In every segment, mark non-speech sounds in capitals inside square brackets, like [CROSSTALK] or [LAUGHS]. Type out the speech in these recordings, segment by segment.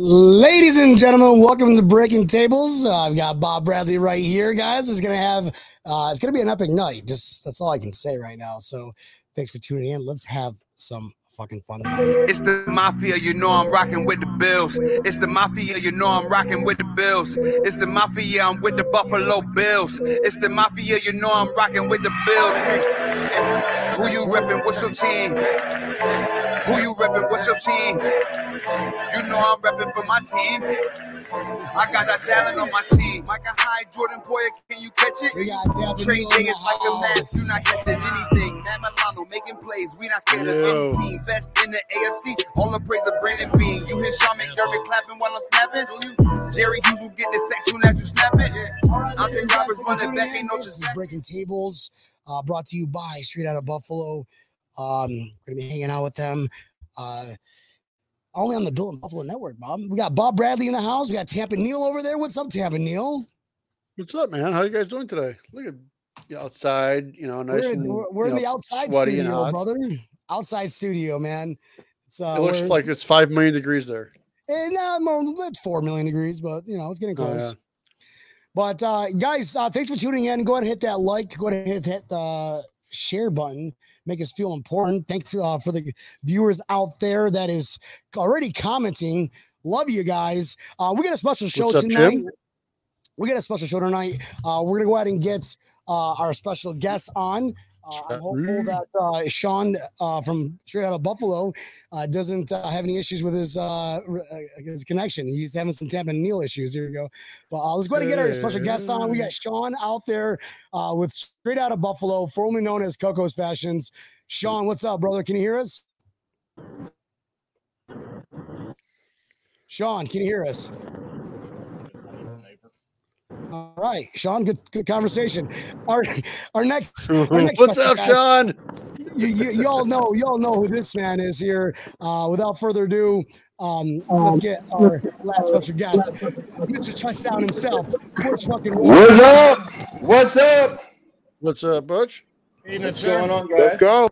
Ladies and gentlemen, welcome to Breaking Tables. Uh, I've got Bob Bradley right here, guys. It's gonna have uh, it's gonna be an epic night. Just that's all I can say right now. So thanks for tuning in. Let's have some fucking fun. It's the mafia, you know I'm rocking with the Bills. It's the mafia, you know I'm rocking with the Bills. It's the mafia, I'm with the Buffalo Bills. It's the mafia, you know I'm rocking with the Bills. Who you reppin'? What's your team? Who you reppin'? What's your team? You know I'm reppin' for my team. I got that talent on my team. Like a high Jordan boy, can you catch it? We got Devin Trade Neal day in the is like a mask, house. you not catching anything. Matt Milano making plays, we not scared of Yo. any team. Best in the AFC, all the praise of Brandon Beane. You hear Sean McDermott clapping while I'm snapping? Jerry Hughes will get the sex soon as you snap it. I'm the Roberts running back, ain't no just. Breaking Tables, uh, brought to you by Straight Out of Buffalo. Um, we're gonna be hanging out with them. Uh, only on the Built in Buffalo Network, Bob. We got Bob Bradley in the house. We got Tampa Neal over there. What's up, Tampa Neal? What's up, man? How you guys doing today? Look at you outside, you know, nice we're and we're, we're in know, the outside studio, brother. Outside studio, man. It's uh, It looks like it's five million degrees there. eh, nah, more, it's four million degrees, but you know it's getting Oh, close. yeah. But uh, guys, uh, thanks for tuning in. Go ahead and hit that like. Go ahead and hit, hit the share button. Make us feel important. Thanks uh, for the viewers out there that is already commenting. Love you guys. Uh, we got a special show up, tonight. Jim? We got a special show tonight. Uh, we're gonna go ahead and get uh, our special guest on. Uh, I'm hopeful that uh, Sean uh, from straight out of Buffalo uh, doesn't uh, have any issues with his uh, his connection. He's having some Tampa Neal issues. Here we go. But uh, let's go ahead and get our special guest on. We got Sean out there uh, with straight out of Buffalo, formerly known as Coco's Fashions. Sean, what's up, brother? Can you hear us? Sean, can you hear us? All right, Sean. Good, good conversation. Our, our next, [LAUGHS] our next What's up, guest- Sean? you, you, you all know, you all know who this man is here. Uh, without further ado, um, let's get our last special guest, Mr. Touchdown himself. Butch fucking What's up? What's up? What's up, Butch? What's going on, guys? Let's go.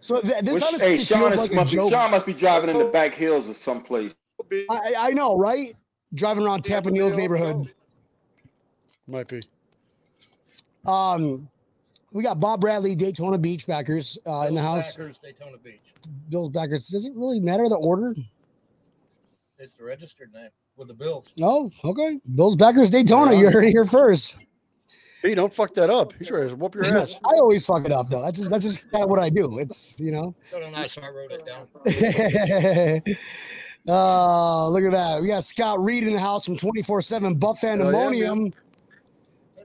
So th- this Which- honestly hey, feels Sean, is, like a must be. Sean must be driving in the back hills or someplace. I, I I know, right? Driving around Tampa Neal's neighborhood. Might be. Um, we got Bob Bradley, Daytona Beach backers uh, in the house. Backers, Daytona Beach. Bills backers. Does it really matter the order? It's the registered name with the Bills. No, okay. Bills backers, Daytona. You heard it here first. Hey, don't fuck that up. He's ready to whoop your ass. [LAUGHS] I always fuck it up though. That's just that's just kind of what I do. It's you know. So did I, so I wrote it down. [LAUGHS] uh, look at that. We got Scott Reed in the house from 24 7 Buff yeah, Pandemonium. Hey,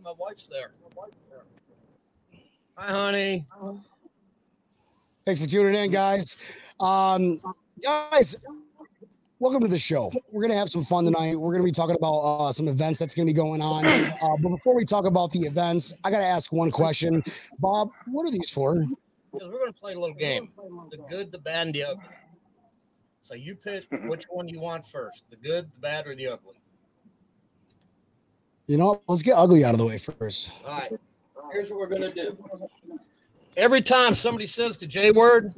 my wife's there. Hi, honey. Thanks for tuning in, guys. Um, guys, welcome to the show. We're gonna have some fun tonight. We're gonna be talking about uh, some events that's gonna be going on. Uh, but before we talk about the events, I gotta ask one question. Bob, what are these for? Because we're going to play a little game the good, the bad, and the ugly. So you pick which one you want first the good, the bad, or the ugly. You know, let's get ugly out of the way first. All right. Here's what we're going to do. Every time somebody says the J word,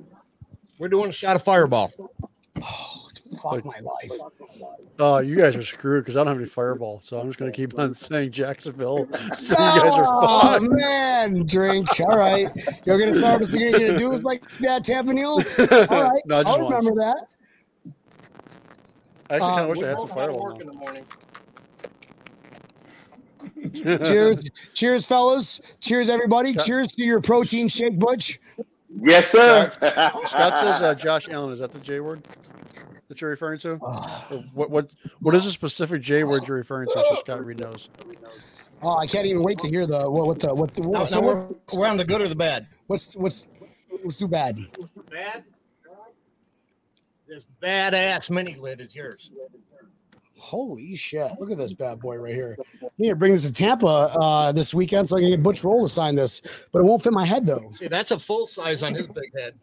we're doing a shot of fireball. Oh, fuck my life. Oh, you guys are screwed because I don't have any fireball, so I'm just gonna keep on saying Jacksonville. So [LAUGHS] you guys are oh, fucked. Oh fine. man, drink. All right, you're gonna start us. You're gonna do it like that, Tampa Neal. All [LAUGHS] right, no, just I'll once. remember that. I actually kind of um, wish I had both some gotta fireball. work in the morning. now. Cheers, cheers, fellas. Cheers, everybody. Scott- Cheers to your protein shake, Butch. Yes, sir. Scott [LAUGHS] says uh, Josh Allen. Is that the J word that you're referring to? Oh, what what what is the specific J word you're referring to? So Scott Reed knows. oh, I can't even wait to hear the what, what the what the No, so so we're, what, we're on the good or the bad. what's what's what's too bad? Bad? This badass mini lid is yours. Holy shit! Look at this [LAUGHS] bad boy right here. I need to bring this to Tampa uh, this weekend so I can get Butch Roll to sign this, but it won't fit my head though. See, that's a full size on his big head.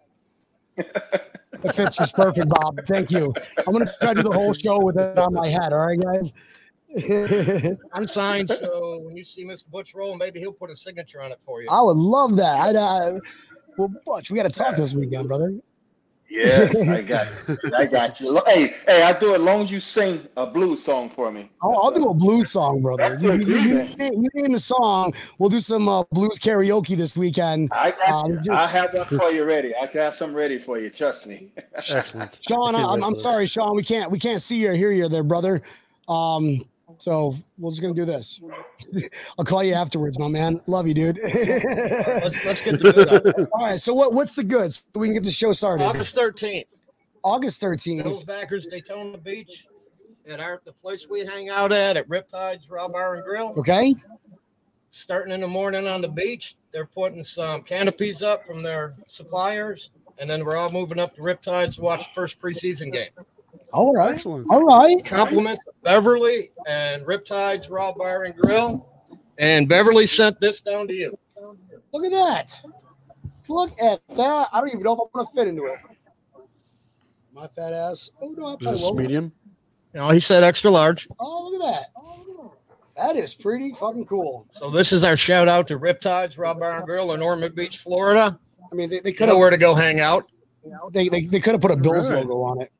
It fits just perfect, Bob. Thank you. I'm gonna try to do the whole show with it on my head. All right, guys. [LAUGHS] I'm signed. so when you see Mr. Butch roll, maybe he'll put a signature on it for you. I would love that. I'd, uh, well, Butch, we got to talk this weekend, brother. Yeah, [LAUGHS] I got you. I got you. Hey, hey, I do it. as Long as you sing a blues song for me. I'll, I'll do a blues song, brother. You, good, you, you, man. you name the song. We'll do some uh, blues karaoke this weekend. I got Um, you. I have one for you ready. I got some ready for you. Trust me. Excellent. Sean, Can't I'm, I'm sorry, Sean. We can't we can't see you or hear you there, brother. Um, so we're just gonna do this. [LAUGHS] I'll call you afterwards, my man. Love you, dude. Let's, let's get the [LAUGHS] good. All right. So what what's the goods? So we can get the show started. August 13th, August 13th. Bills Backers Daytona Beach at our the place we hang out at at Riptides Raw Bar and Grill. Okay. Starting in the morning on the beach, they're putting some canopies up from their suppliers, and then we're all moving up to Riptides to watch the first preseason game. All right. Excellent. All right. Compliments of Beverly and Riptides Raw Bar and Grill. And Beverly sent this down to you. Look at that. Look at that. I don't even know if I'm gonna fit into it. My fat ass. Oh no, I Is probably this medium? You know, he said extra large. Oh, look at that. That is pretty fucking cool. So this is our shout out to Riptides Raw Bar and Grill in Ormond Beach, Florida. I mean, they, they You could know have where to go hang out. they, they, they could have put a Bills Right. logo on it.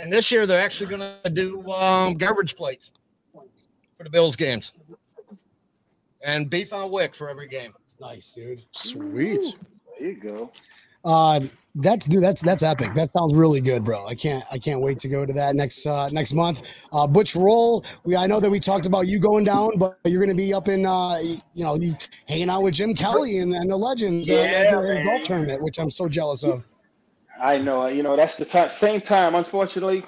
And this year they're actually going to do um, garbage plates for the Bills games, and beef on weck for every game. Nice, dude. Sweet. There you go. Uh, that's dude. That's that's epic. That sounds really good, bro. I can't I can't wait to go to that next uh, next month. Uh, Butch Roll. We I know that we talked about you going down, but you're going to be up in uh, you know you hanging out with Jim Kelly and, and the legends uh, at Yeah, the golf tournament, which I'm so jealous of. I know. Uh, you know, that's the time. Same time. Unfortunately,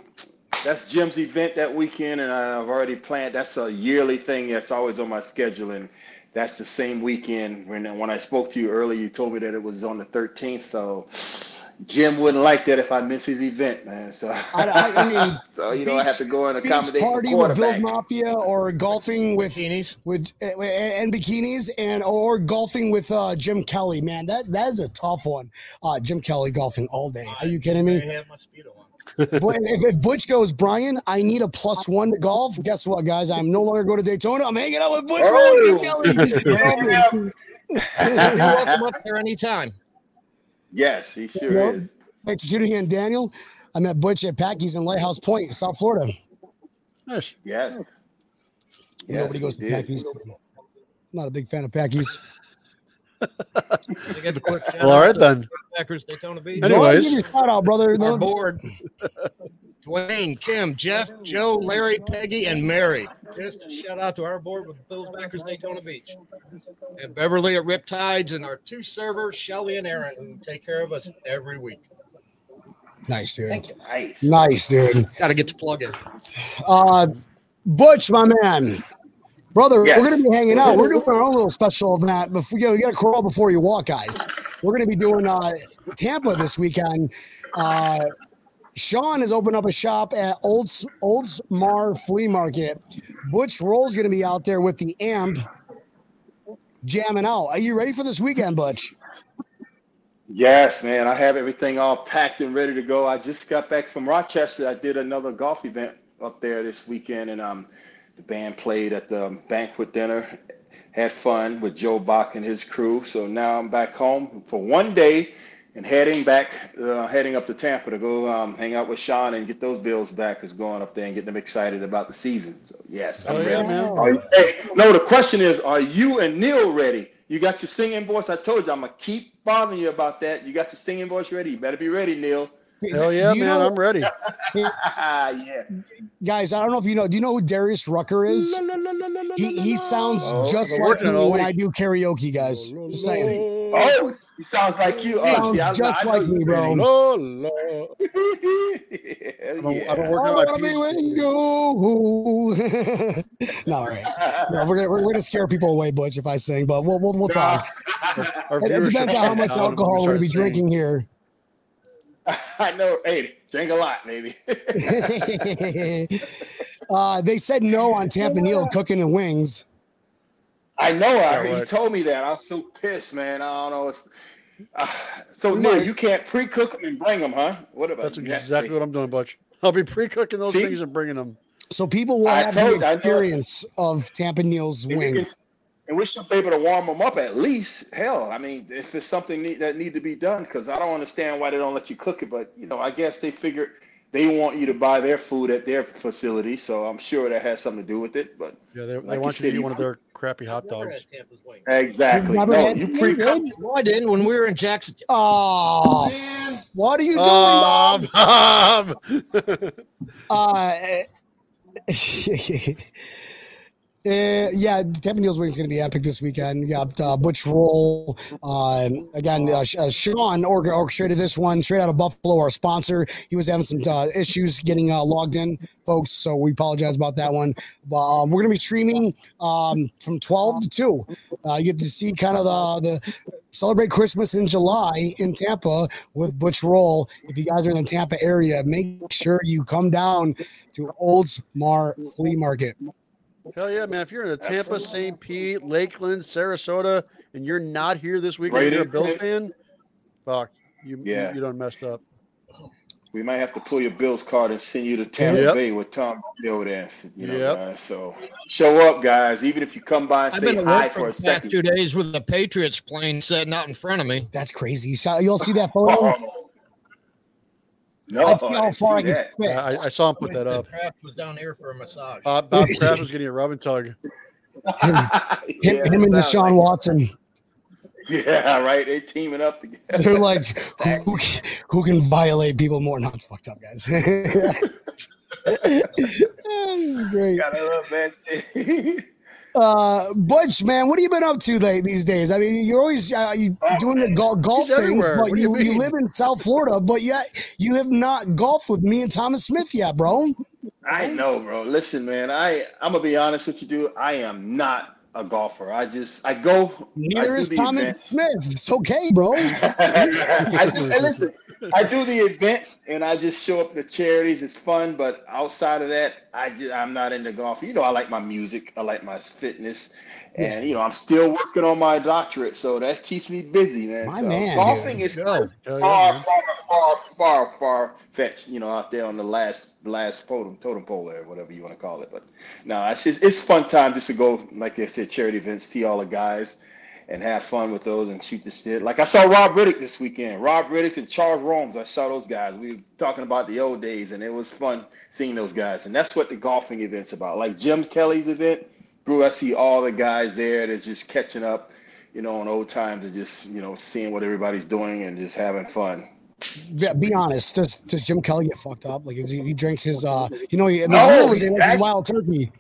that's Jim's event that weekend, and I've already planned. That's a yearly thing. That's always on my schedule, and that's the same weekend. When when I spoke to you earlier, you told me that it was on the 13th. So Jim wouldn't like that if I miss his event, man. So I- I- I mean, [LAUGHS] so you know, I beach- have to go and Beach accommodate the party with Bills quarterback. Mafia or golfing with Bikinis. with uh, and bikinis and or golfing with uh, Jim Kelly. Man, that that is a tough one. Uh, Jim Kelly golfing all day. Are you kidding me? I me? have my speedo on. Boy, if, if Butch goes, Brian, I need a plus one to golf. Guess what, guys? I'm no longer going to Daytona. I'm hanging out with Butch. Oh. Kelly. [LAUGHS] You're welcome up there anytime. Yes, he sure Yep. is. Thanks for tuning in, Daniel. I met Butch at Packy's in Lighthouse Point, South Florida. Nice. Yes. Nobody goes to he did. Packy's. Not a big fan of Packy's. I give a quick shout Well, all out right to then. Backers Daytona Beach. Go ahead and Anyways. give your shout out, brother. Our No, board. [LAUGHS] Dwayne, Kim, Jeff, Joe, Larry, Peggy, and Mary. Just a shout out to our board with the Bills Backers Daytona Beach. And Beverly at Riptides and our two servers, Shelly and Aaron, who take care of us every week. nice, dude. Thank you. Nice. Nice, dude. Got to get to plug in. Uh, Butch, my man, brother, Yes. we're gonna be hanging out. We're doing our own little special event. Before you, know, you got to crawl before you walk, guys. We're gonna be doing uh, Tampa this weekend. Uh, Sean has opened up a shop at Old Oldsmar Flea Market. Butch Roll's gonna be out there with the amp, jamming out. Are you ready for this weekend, Butch? Yes, man. I have everything all packed and ready to go. I just got back from Rochester. I did another golf event up there this weekend, and um, the band played at the banquet dinner. Had fun with Joe Bach and his crew. So now I'm back home for one day and heading back, uh, heading up to Tampa to go um, hang out with Sean and get those Bills backers going up there and get them excited about the season. So yes, I'm Oh, ready. man. Are you- hey, no, the question is, are you and Neil ready? You got your singing voice. I told you I'm gonna keep bothering you about that. You got your singing voice ready. You better be ready, Neil. Hell [LAUGHS] yeah, man. know- I'm ready. [LAUGHS] yeah. guys, I don't know if you know. Do you know who Darius Rucker is? He, he sounds Oh, just I've been like me on it all when. I do karaoke, guys. Just saying. Oh, he sounds like you. Oh, Sounds see, I, just I like me, bro. ready. La, la. I've been, yeah. I've been working on wanna my be with you. [LAUGHS] no, all right. No, we're gonna we're, gonna scare people away, Butch, if I sing, but we'll we'll, we'll talk. It, it depends on how much down when we alcohol we're gonna be drinking here. [LAUGHS] I know. Hey, drink a lot, baby. [LAUGHS] [LAUGHS] uh, they said no on Tampa Neal cooking the wings. I know. I Yeah, he told me that. I was so pissed, man. I don't know. It's, uh, so no, you can't pre-cook them and bring them, huh? What about That's you? have to- exactly what I'm doing, Butch. I'll be pre-cooking those See? things and bringing them. So people will I have told- the experience of Tampa Neal's If you wing. Can, and we should be able to warm them up at least. Hell, I mean, if it's something need, that need to be done, because I don't understand why they don't let you cook it. But you know, I guess they figured they want you to buy their food at their facility, so I'm sure that has something to do with it. But Yeah, they, Like they want you said, to eat one of their crappy hot dogs. had Tampa's wings. exactly, Never no, had you pre eat No, I didn't when we were in Jackson. Oh, what are you doing, Bob? Bob! [LAUGHS] Uh, [LAUGHS] Uh, yeah, Tampa Neal's Wings is going to be epic this weekend. We got uh, Butch Roll. Uh, again, uh, uh, Sean or- orchestrated this one straight out of Buffalo, our sponsor. He was having some uh, issues getting logged in, folks. So we apologize about that one. But uh, we're going to be streaming um, from 12 to 2. Uh, you get to see kind of the, the celebrate Christmas in July in Tampa with Butch Roll. If you guys are in the Tampa area, make sure you come down to Oldsmar Flea Market. Hell yeah, man! If you're in the Tampa, St. Pete, Lakeland, Sarasota, and you're not here this weekend, Right you're a Bills fan. Fuck, you Yeah. you, you done messed up. We might have to pull your Bills card and send you to Tampa Yep. Bay with Tom over there. You know, Yep. guys. So show up, guys. Even if you come by and I've say been hi at for a the past second. two days with the Patriots plane sitting out in front of me. That's crazy. You saw, you'll see that [LAUGHS] photo. No, I'd see how didn't far I see can spit. I, I- I saw him put that up. Kraft was down here for a massage. Uh, Bob Kraft was getting a rub and tug. [LAUGHS] Him, Yeah, him and it sounds Deshaun like- Watson. Yeah, right. They teaming up together. They're like, [LAUGHS] who, who can violate people more? No, it's fucked up, guys. [LAUGHS] this is great. Gotta love that. Uh, Butch, man, what have you been up to like, these days? I mean, you're always uh, you doing the gol- golf He's things, everywhere. but you you, you live in South Florida, but yet you have not golfed with me and Thomas Smith yet, bro. I know, bro. Listen, man. I I'm gonna be honest with you, dude. I am not a golfer. I just I go. Neither do is Thomas events. Smith. It's okay, bro. [LAUGHS] I do, hey, listen, I do the events and I just show up to charities. It's fun, but outside of that, I just I'm not into golf. You know, I like my music, I like my fitness, and you know, I'm still working on my doctorate, so that keeps me busy, man. My so man, golfing dude. is Go. Hell far, man. far, far, far, far fetched. You know, out there on the last last totem totem pole there, whatever you want to call it. But no, it's just it's fun time just to go, like I said, charity events, see all the guys and have fun with those and shoot the shit. Like I saw Robb Riddick this weekend. Robb Riddick and Charles Romes. I saw those guys. We were talking about the old days, and it was fun seeing those guys. And that's what the golfing event's about. Like Jim Kelly's event, bro. I see all the guys there that's just catching up, you know, on old times and just you know seeing what everybody's doing and just having fun. Be, be honest. Does does Jim Kelly get fucked up? Like, is he, he drinks his, uh, you know, he, No, he actually- wild turkey.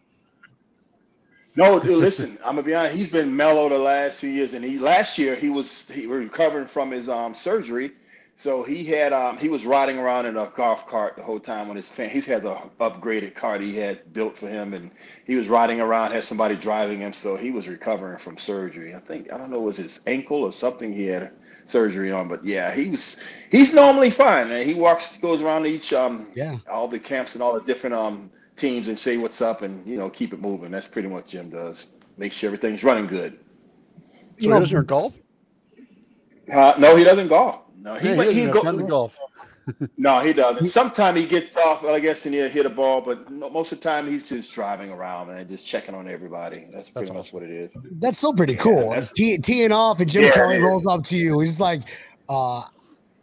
No, dude, listen, I'm gonna be honest. He's been mellow the last few years, and he last year he was he was recovering from his um surgery, so he had um he was riding around in a golf cart the whole time with his fan. He's had the upgraded cart he had built for him, and he was riding around, had somebody driving him, so he was recovering from surgery. I think I don't know, it was his ankle or something he had surgery on, but yeah, he was he's normally fine. Man. He walks, goes around each um Yeah. all the camps and all the different um teams and say what's up and you know keep it moving. That's pretty much Jim does. Make sure everything's running good. You So know, he doesn't golf? Uh, no, he doesn't golf. No, he Yeah, he, he he doesn't go, have time to golf. [LAUGHS] no he doesn't. Sometimes he gets off. I guess and he'll hit a ball, but most of the time he's just driving around and just checking on everybody. That's pretty That's much what it is. That's still pretty cool. that's- Tee teeing off and Jim Yeah, Kelly rolls up to you. He's like, uh,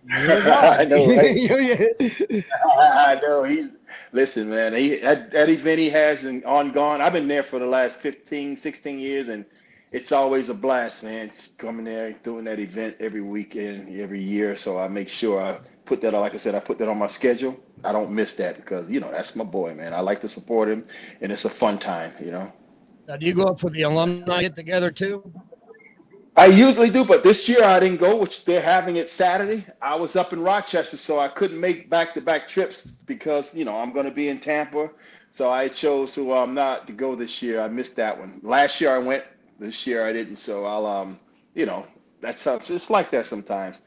[LAUGHS] I know, right? [LAUGHS] I know he's listen, man. He that, that event he has in on gone. I've been there for the last 15, 16 years, and it's always a blast, man. It's coming there doing that event every weekend, every year. So I make sure I put that. Like I said, I put that on my schedule. I don't miss that because you know that's my boy, man. I like to support him, and it's a fun time. You know. Now, do you go up for the alumni get together too? I usually do, but this year I didn't go, which they're having it Saturday. I was up in Rochester, so I couldn't make back-to-back trips because you know I'm going to be in Tampa. So I chose to um not to go this year. I missed that one. Last year I went. This year I didn't. So I'll um you know that's. It's like that sometimes.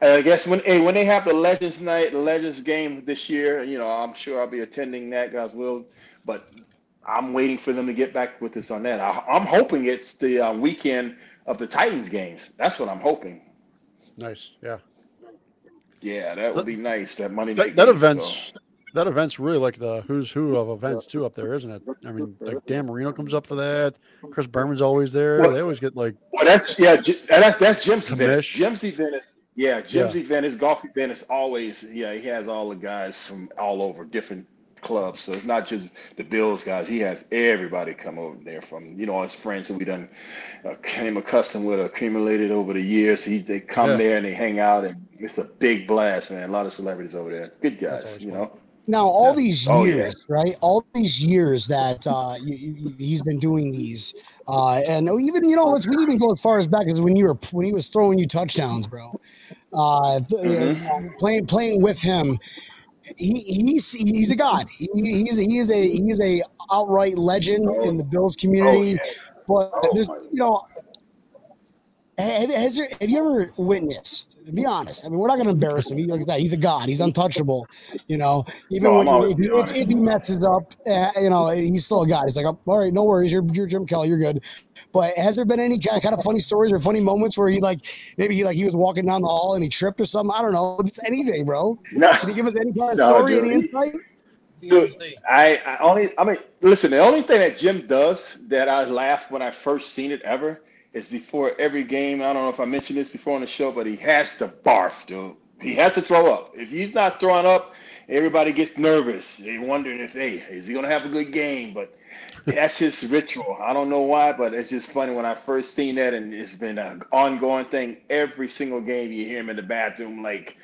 And I guess when hey, when they have the Legends night, the Legends game this year, you know I'm sure I'll be attending that, guys will. But I'm waiting for them to get back with us on that. I, I'm hoping it's the uh, weekend of the Titans games. That's what I'm hoping. Nice. Yeah. Yeah, that would be nice. That money. That, that event's that event's really like the who's who of events too up there, isn't it? I mean, like Dan Marino comes up for that. Chris Berman's always there. Well- they always get like Well, that's yeah, that's that's Jim's event. Jim's event is yeah, Jim's event, his golf event is always yeah. He has all the guys from all over different clubs, so it's not just the Bills guys. He has everybody come over there from you know his friends who we done uh, came accustomed with, accumulated over the years. He they come Yeah. there and they hang out, and it's a big blast, man. A lot of celebrities over there, good guys, you fun. know. Now, all Yeah. these Oh, yeah. years, right? All these years that uh, you, you, he's been doing these, uh, and even you know, let's we even go as far as back as when you were when he was throwing you touchdowns, bro. Uh, th- Mhm. playing playing with him, he he's he's a god. He, he's he is a he is a outright legend oh. in the Bills Oh, community. yeah. But Oh, there's you know. Have, has there, have you ever witnessed? Be honest. I mean, we're not going to embarrass him. He, like I said, he's a god. He's untouchable. You know, even No, when if, he- if, if he messes up, uh, you know, he's still a god. He's like, oh, all right, no worries. You're, you're Jim Kelly. You're good. But has there been any kind kind of funny stories or funny moments where he like maybe he like he was walking down the hall and he tripped or something? I don't know. Just anything, bro. No, Can you give us any kind of No, story, dude, any insight? Dude, I, I only, I mean, listen, the only thing that Jim does that I laughed when I first seen it ever is before every game. I don't know if I mentioned this before on the show, but he has to barf, dude. He has to throw up. If he's not throwing up, everybody gets nervous. They wondering if, hey, is he gonna have a good game? But that's his ritual. I don't know why, but it's just funny when I first seen that, and it's been an ongoing thing. Every single game, you hear him in the bathroom like.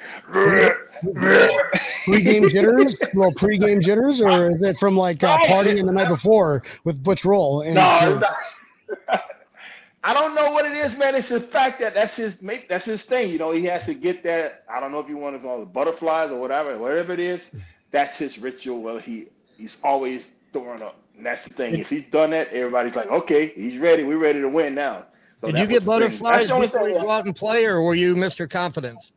Pre-game jitters, little pre-game jitters, or is it from like uh, partying the night before with Butch Roll? And, No, it's not. [LAUGHS] I don't know what it is, man. It's the fact that that's his that's his thing. You know, he has to get that. I don't know if you want to call it butterflies or whatever, whatever it is. That's his ritual. Well, he he's always throwing up, and that's the thing. If he's done that, everybody's like, okay, he's ready. We're ready to win now. So Did you get the thing. That's butterflies before you go out and play, or were you Mr. Confidence?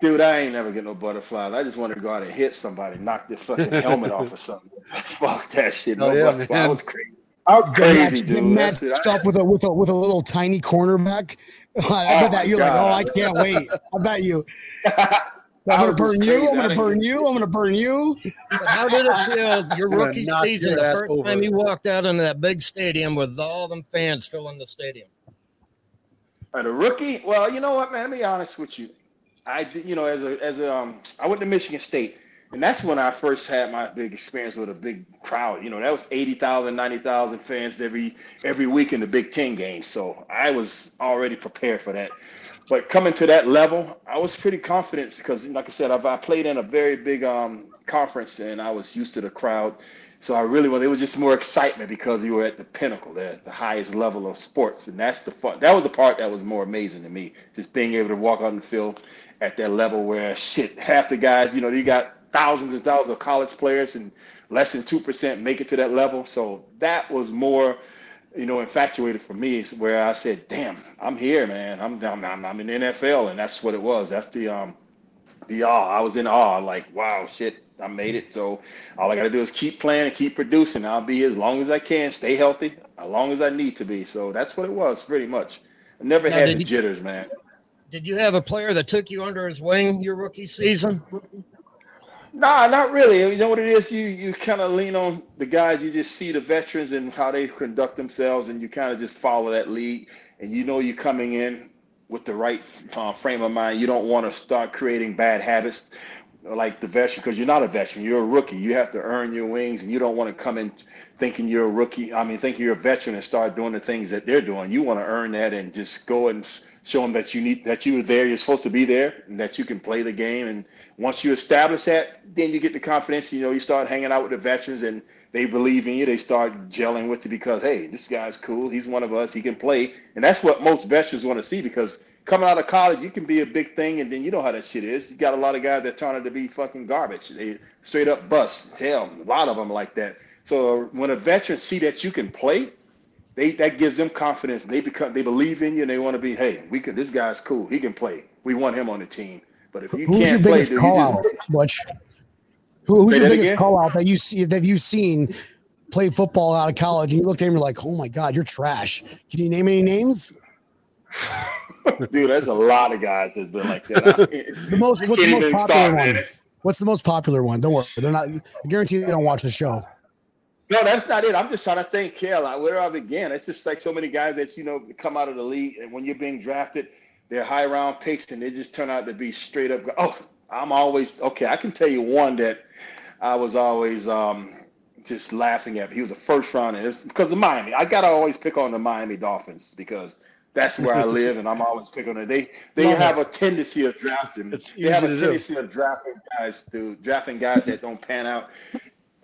Dude, I ain't never get no butterflies. I just wanted to go out and hit somebody, knock their fucking helmet [LAUGHS] off or something. Fuck that shit. Oh, no Oh, yeah, butterfly. I man. I was crazy, matched, get dude. That's matched it. I- up with a with a with a little tiny cornerback. [LAUGHS] I Oh bet that you're like, oh, I can't wait. I bet you. [LAUGHS] I I'm gonna burn you. I'm gonna burn you. I'm gonna burn you. But how did it feel your rookie season, your the first over. time you walked out into that big stadium with all them fans filling the stadium? At a rookie? Well, you know what, man? Let me be honest with you. I did, you know, as a as a um, I went to Michigan State, and that's when I first had my big experience with a big crowd. You know, that was 80,000, 90,000 fans every every week in the Big Ten games. So I was already prepared for that. But coming to that level, I was pretty confident because, like I said, I've, I played in a very big um, conference, and I was used to the crowd. So I really was. It was just more excitement because you were at the pinnacle, the, the highest level of sports, and that's the fun. That was the part that was more amazing to me. Just being able to walk on the field at that level where shit, half the guys, you know, you got thousands and thousands of college players, and less than two percent make it to that level. So that was more, you know, infatuated for me. Is where I said, "Damn, I'm here, man. I'm I'm I'm, I'm in the NFL," and that's what it was. That's the um the awe. I was in awe, like, wow, shit, I made it. So all I got to do is keep playing and keep producing. I'll be here as long as I can, stay healthy, as long as I need to be. So that's what it was, pretty much. I never Now, had the you- jitters, man. Did you have a player that took you under his wing your rookie season? Nah, not really. You know what it is? You you kind of lean on the guys. You just see the veterans and how they conduct themselves, and you kind of just follow that lead. And you know you're coming in with the right uh, frame of mind. You don't want to start creating bad habits like the veteran because you're not a veteran. You're a rookie. You have to earn your wings, and you don't want to come in thinking you're a rookie. I mean, thinking you're a veteran and start doing the things that they're doing. You want to earn that and just go and show them that you need that you were there. You're supposed to be there, and that you can play the game. And once you establish that, then you get the confidence. You know, you start hanging out with the veterans, and they believe in you. They start gelling with you because hey, this guy's cool. He's one of us. He can play, and that's what most veterans want to see because coming out of college, you can be a big thing, and then you know how that shit is. You got a lot of guys that turn out to be fucking garbage. They straight up bust. Hell, a lot of them like that. So when a veteran see that you can play, they that gives them confidence. They become they believe in you, and they want to be. Hey, we can. This guy's cool. He can play. We want him on the team. But if you Who's can't play, biggest you call just out, Butch? Who, who's your biggest again? call out that you see that you've seen play football out of college and you looked at him and you're like, oh my god, you're trash. Can you name any names? dude, there's a lot of guys that's been like that. I, [LAUGHS] The most what's the most popular start, one? man. What's the most popular one? Don't worry, they're not. I guarantee they don't watch the show. No, that's not it. I'm just trying to think, like where do I begin? It's just like so many guys that you know come out of the league, and when you're being drafted, they're high round picks, and they just turn out to be straight up. Oh, I'm always okay. I can tell you one that I was always um, just laughing at. He was a first rounder. It's because of Miami. I gotta always pick on the Miami Dolphins because that's where I live, and I'm always picking on it. They they Love have a tendency of drafting. It's they have a to do. tendency of drafting guys, dude, drafting guys that don't pan out.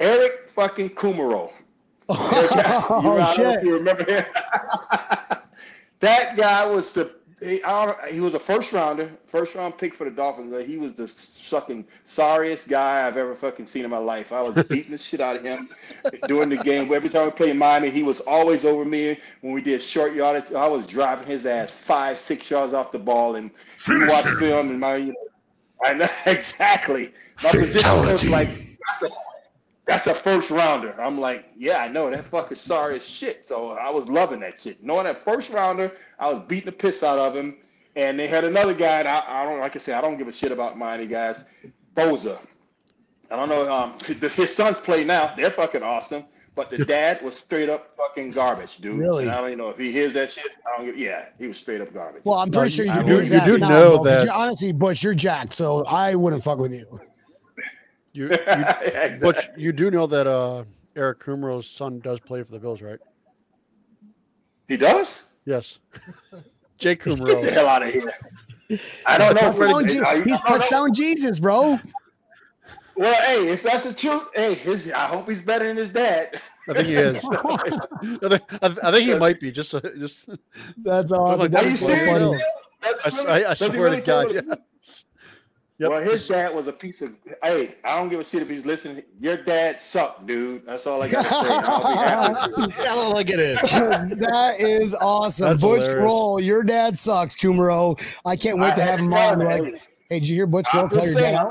Eric fucking Kumerow. [LAUGHS] Oh, you, I oh don't know shit! if you remember him. [LAUGHS] that guy was the he, he was a first rounder, first round pick for the Dolphins. Like, He was the fucking sorriest guy I've ever fucking seen in my life. I was beating the shit out of him during the game. Every time we played Miami, he was always over me. When we did short yardage, I was driving his ass five, six yards off the ball, and we watched film and my, you know, I know [LAUGHS] exactly. My position was like, that's a, first rounder. I'm like, yeah, I know that fucking sorry as shit. So I was loving that shit. Knowing that first rounder, I was beating the piss out of him. And they had another guy. And I, I don't like I said, I don't give a shit about Miami guys. Bosa. I don't know. Um, [LAUGHS] his, his sons play now. They're fucking awesome. But the [LAUGHS] dad was straight up fucking garbage, dude. Really? And I don't even know if he hears that shit. I don't give, yeah, he was straight up garbage. Well, I'm No, pretty sure you you, do- do, you do know bro, 'cause that- you're- honestly, Butch, you're jacked, so I wouldn't fuck with you. You, [LAUGHS] you Exactly. but you do know that uh, Eric Kumerow's son does play for the Bills, right? he does? Yes. [LAUGHS] Jake [LAUGHS] Get the hell out of here. I don't know. if Touchdown Je- I- I he's don't know. Jesus, bro. Well, hey, if that's the truth, hey, his I hope he's better than his dad. I think he is. I think, I I think he might be. Just, uh, just. That's awesome. like, That's Are you That's so funny. serious? funny. That's I, s- really- I- I swear really to God, play with- yes. Yep. Well, his dad was a piece of. Hey, I don't give a shit if he's listening. Your dad sucked, dude. That's all I gotta say. I'll be happy. Hell, look at it. that is awesome. That's Butch hilarious. Roll, your dad sucks, Kumerow. I can't wait to have him on. Like, hey, did you hear Butch Roll I'm call just your saying. dad I'm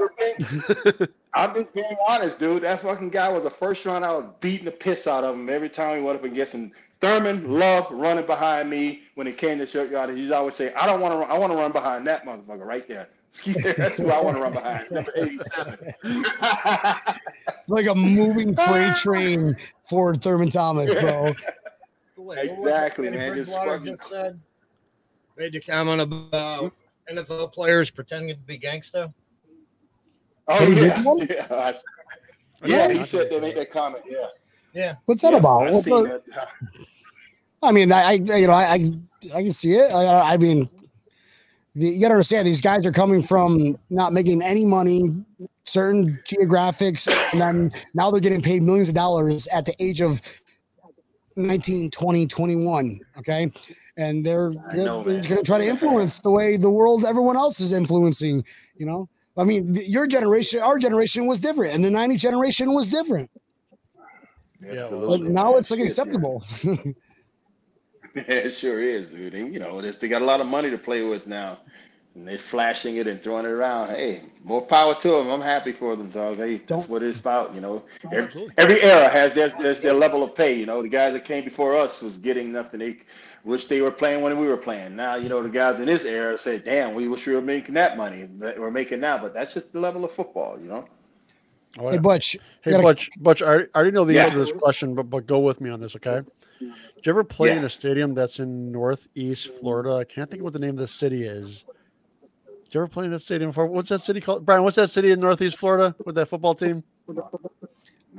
just being- I'm just being honest, dude. That fucking guy was a first round. I was beating the piss out of him every time he went up against him. Thurman loved running behind me when it came to short yardage. He'd always say, "I don't want to. I want to run behind that motherfucker right there." [LAUGHS] That's who I want to run behind. Number 87. It's like a moving freight train for Thurman Thomas, bro. Wait, what was that Exactly, man. Just fucking- said? Made a comment about NFL players pretending to be gangsta. Oh Teddy yeah, [LAUGHS] yeah. I- I yeah. He said they made that comment. Yeah. Yeah. What's that Yeah, about? I What's the- that. I mean, I, I you know, I, I, I can see it. I, I mean, the- you got to understand these guys are coming from not making any money, certain geographics, and then now they're getting paid millions of dollars at the age of 19, 20, 21. Okay. And they're, I they're, they're going to try to influence the way the world, everyone else is influencing, you know? I mean, th- your generation, our generation was different, and the 90s generation was different. Yeah, But now it's like Shit, acceptable. [LAUGHS] Yeah, [LAUGHS] it sure is, dude. And you know, this, they got a lot of money to play with now. And they're flashing it and throwing it around. Hey, more power to them. I'm happy for them, dog. Hey, Don't- that's what it's about, you know. Oh, every, Absolutely. every era has their, their their level of pay. You know, the guys that came before us was getting nothing. They wish they were playing when we were playing. Now, you know, the guys in this era say, "Damn, we wish we were making that money that we're making now." But that's just the level of football, you know. Oh, hey. Butch, Hey, gotta- Butch, Butch, I already- I already know the Yeah. answer to this question, but but go with me on this, okay? Did you ever play in a stadium that's in Northeast Florida? I can't think of what the name of the city is. Did you ever play in that stadium before? What's that city called? Brian, what's that city in Northeast Florida with that football team?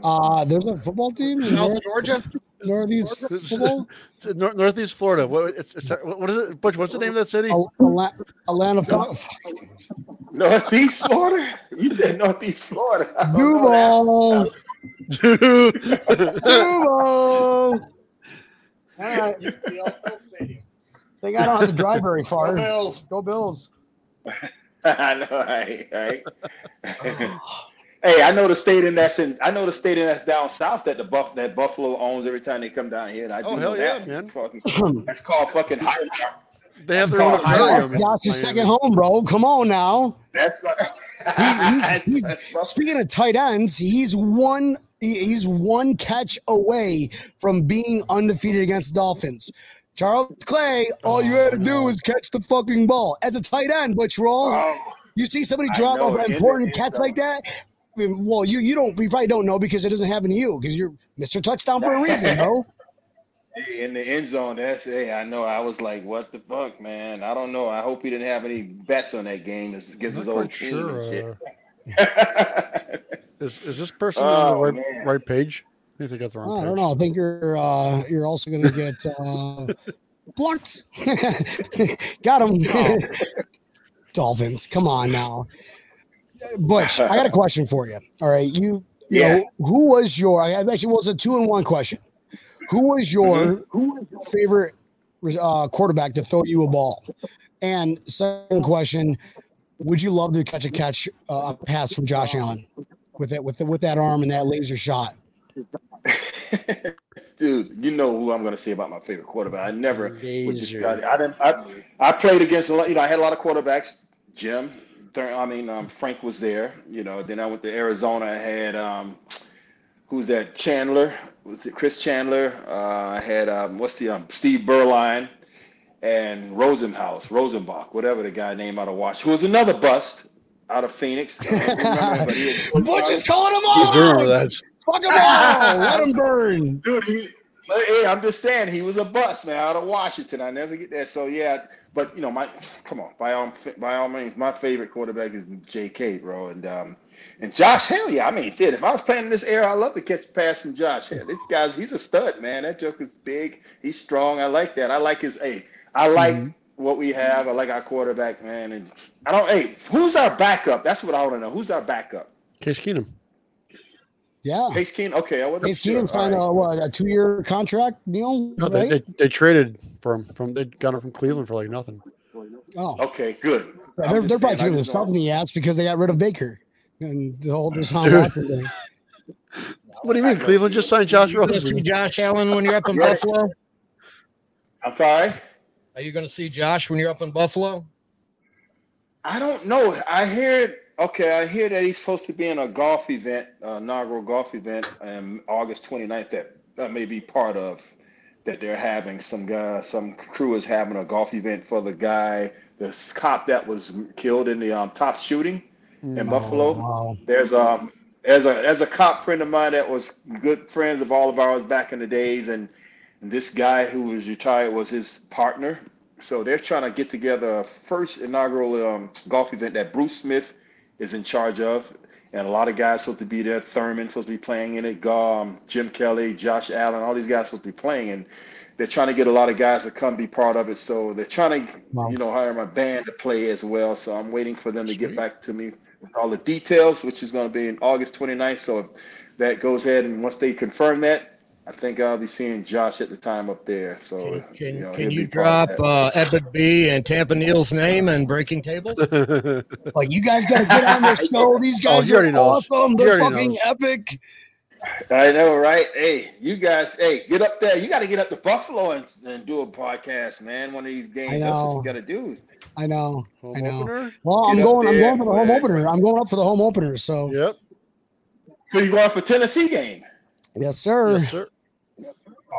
uh, there's a football team in South North, Georgia? Northeast [LAUGHS] football. It's in Nor- Northeast Florida. What, it's, it's, what is it? Butch, what's the name of that city? Al- Ala- Atlanta, Fo- Northeast Florida. You said Northeast Florida. I don't know that. Duval, Duval. All right, Used to be Elk Grove think I don't have to drive very Go far. Bills. Go Bills. [LAUGHS] I know, right? Right. [SIGHS] [SIGHS] hey, I know the stadium that's in. I know the stadium that's down south that the Buff that Buffalo owns every time they come down here. And I oh, do Oh, know hell yeah, that. man. Fucking, that's called fucking high. they have That's their own called aquarium. Josh, Josh's Miami. second home, bro. Come on now. That's [LAUGHS] He's- he's- That's Buff- Speaking of tight ends, he's one. He- He's one catch away from being undefeated against Dolphins. Charles Clay, all you oh, had to do Oh, was catch the fucking ball. As a tight end, Butch Roll, Oh, You see somebody drop know, an important catch like that. I mean, Well, you you don't you probably don't know because it doesn't happen to you because you're Mr. Touchdown for a [LAUGHS] reason, bro. Hey, in the end zone, that's hey, I know. I was like, what the fuck, man? I don't know. I hope he didn't have any bets on that game against his old team sure. and shit. [LAUGHS] Is is this person on Oh, the right, man. right page? I think they got the wrong I page. don't know. I think you're uh you're also gonna get uh [LAUGHS] blunt. [LAUGHS] got him. Oh. [LAUGHS] Dolphins. Come on now. Butch, I got a question for you. All right. You you Yeah. know who was your I actually well, it's a two in one question. Who was your favorite uh, quarterback to throw you a ball? And second question, would you love to catch a catch uh, a pass from Josh Allen with it with the, with that arm and that laser shot? [LAUGHS] Dude, you know who I'm going to say about my favorite quarterback. I never just got I didn't I, I played against a lot, you know, I had a lot of quarterbacks. Jim, I mean, um, Frank was there, you know. Then I went to Arizona. I had um, who's that? Chandler was it Chris Chandler? Uh, I had um, what's the um, Steve Beuerlein and Rosenhaus, Rosenbach, whatever the guy named out of Washington, who was another bust out of Phoenix. I don't remember him, but he had- [LAUGHS] Butch is calling him I do out. that. Fuck him all. [LAUGHS] Let him burn. Dude, he, hey, I'm just saying he was a bust, man, out of Washington. I never get that. So yeah, but you know, my come on, by all by all means, my favorite quarterback is J.K. Bro, and um, and Josh. Hell yeah, I mean, shit. If I was playing in this era, I love to catch a pass from Josh. Hell, this guy's he's a stud, man. That joke is big. He's strong. I like that. I like his. Hey, I like Mhm. What we have. I like our quarterback, man. And I don't. Hey, who's our backup? That's what I want to know. Who's our backup? Case Keenum. Yeah. Case Keenum. Okay, I wasn't Case sure. Keenum signed All a, right. what, a two year contract deal, No, they, right? they, they traded for him from they got him from Cleveland for like nothing. oh, Okay, good. Yeah, I'm they're, they're probably saying, I shooting themselves in the ass because they got rid of Baker and the whole Deshaun Watson thing. [LAUGHS] What do you mean? Cleveland just signed Josh You gonna see Rosen. Josh Allen when you're up in Buffalo? I'm sorry. Are you going to see Josh when you're up in Buffalo? I don't know. I heard. Okay, I hear that he's supposed to be in a golf event, uh, inaugural golf event, um, August 29th. That that may be part of that they're having. Some guy, some crew is having a golf event for the guy, the cop that was killed in the um, Tops shooting in Buffalo. Wow. There's um as a as a cop friend of mine that was good friends of all of ours back in the days, and this guy who was retired was his partner. So they're trying to get together a first inaugural um, golf event that Bruce Smith is in charge of, and a lot of guys supposed to be there. Thurman supposed to be playing in it. Um, Jim Kelly, Josh Allen, all these guys supposed to be playing, and they're trying to get a lot of guys to come be part of it. So they're trying to, Wow. you know, hire my band to play as well. So I'm waiting for them to get back to me with all the details, which is going to be in August 29th. So that goes ahead, and once they confirm that, I think I'll be seeing Josh at the time up there. So Can, you know, can you drop uh, Epic B and Tampa Neal's name and Breaking Table? [LAUGHS] Like you guys got to get on this [LAUGHS] show. These Oh, guys he are awesome. They're fucking knows. epic. I know, right? Hey, you guys, hey, get up there. You got to get up to Buffalo and, and do a podcast, man. One of these games. I That's what know. you got to do. I know. Home I know. opener? Well, I'm Get up going. I'm going for the home man. opener. I'm going up for the home opener. So Yep. So you going for Tennessee game? yes, sir. Yes, sir.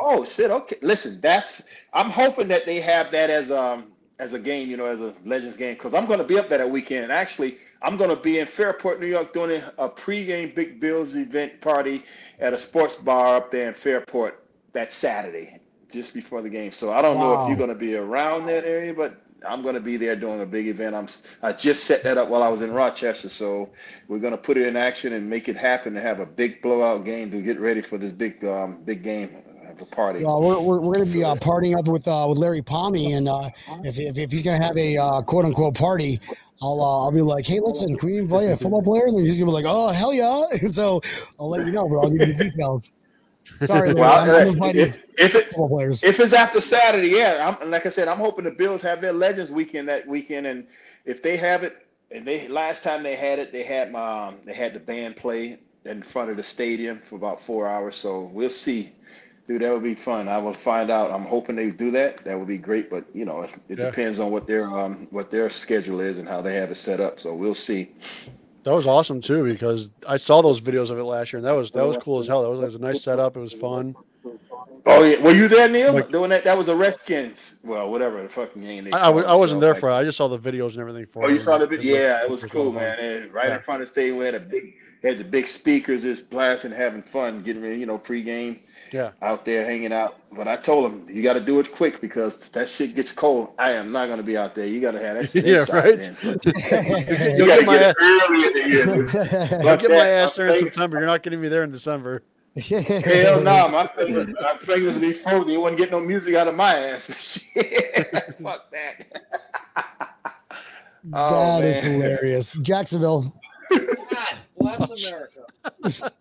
Oh shit! Okay, listen, that's I'm hoping that they have that as um as a game, you know, as a Legends game, because I'm going to be up there that weekend. Actually, I'm going to be in Fairport, New York, doing a pregame Big Bills event party at a sports bar up there in Fairport that Saturday, just before the game. So I don't know if you're going to be around that area, but I'm going to be there doing a big event. I'm I just set that up while I was in Rochester, so we're going to put it in action and make it happen and have a big blowout game to get ready for this big um big game, have a party. Well, we're, we're, we're going to be uh, partying up with uh, with Larry Palmy, and uh, if, if, if he's going to have a uh, quote unquote party, I'll uh, I'll be like, hey, listen, can we invite a football player? And then he's going to be like, oh hell yeah! [LAUGHS] so I'll let you know, but I'll give you the details. Sorry, Well, I'm, I'm if, inviting if, if it football players. if it's after Saturday, yeah, I'm like I said, I'm hoping the Bills have their Legends weekend that weekend, and if they have it, and they last time they had it, they had my um, they had the band play in front of the stadium for about four hours. So we'll see, dude. That would be fun. I will find out. I'm hoping they do that. That would be great, but you know, it, it Yeah. depends on what their um what their schedule is and how they have it set up. So we'll see. That was awesome too because I saw those videos of it last year and that was that was cool as hell. That was, that was a nice setup. It was fun. Oh yeah, were you there, Neil? Like- Doing that? That was the Redskins. Well, whatever the fucking name. they I, I, I wasn't there themselves. for it. I just saw the videos and everything for Oh, you saw the video? Yeah, it was cool, a lot of man. And right Yeah. in front of the stadium, we had a big, had the big speakers just blasting, having fun, getting ready, you know, pregame Yeah. out there hanging out. But I told him you got to do it quick because that shit gets cold. I am not going to be out there. You got to have that shit Yeah, right. [LAUGHS] You'll got [LAUGHS] get to my get ass, it early in the year. I'll [LAUGHS] Fuck get my that. ass there in September. You're not getting me there in December. Hell no, my fingers, my fingers would be frozen. You wouldn't get no music out of my ass. Shit. Fuck that. Oh, That is man. hilarious. Jacksonville. God bless America.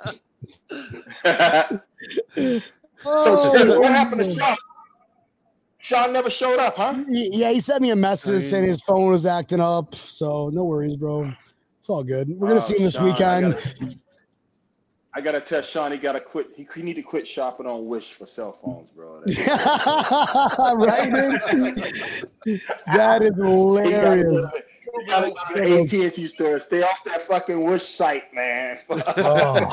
So, Oh, Steve, what happened to Sean? Sean never showed up, huh? Yeah, he sent me a message I mean- saying his phone was acting up. So no worries, bro. It's all good. We're gonna Oh, see him this Sean, I weekend. gotta- I gotta tell Sean he gotta quit. He, he need to quit shopping on Wish for cell phones, bro. [LAUGHS] right, dude? [LAUGHS] That is hilarious. gotta, he gotta go to the AT&T store. Stay off that fucking Wish site, man. [LAUGHS] Oh,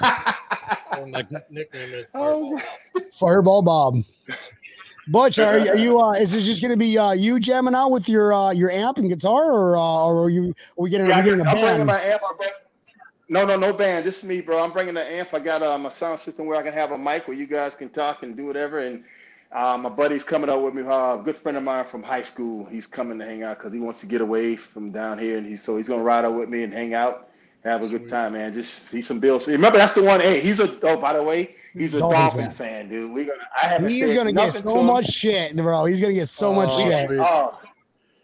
My nickname is Oh, Fireball. Fireball Bob. Butch, are, are you? Uh, is this just going to be uh, you jamming out with your uh, your amp and guitar, or uh, or are you? Are we getting? Yeah, are we getting a I'm bringing band? my amp. Bring- no, no, no band. This is me, bro. I'm bringing the amp. I got um, a sound system where I can have a mic where you guys can talk and do whatever. And uh, my buddy's coming out with me. Uh, a good friend of mine from high school. He's coming to hang out because he wants to get away from down here, and he's so he's gonna ride out with me and hang out, have a good time, man. Just see some Bills. Remember, that's the one. Hey, he's a. Oh, by the way, he's a Dolphins Dolphin fan. fan, dude. We gonna. I haven't. He's going to get nothing to so him. much shit, bro. He's going to get so oh, much Oh, shit sweet. Oh,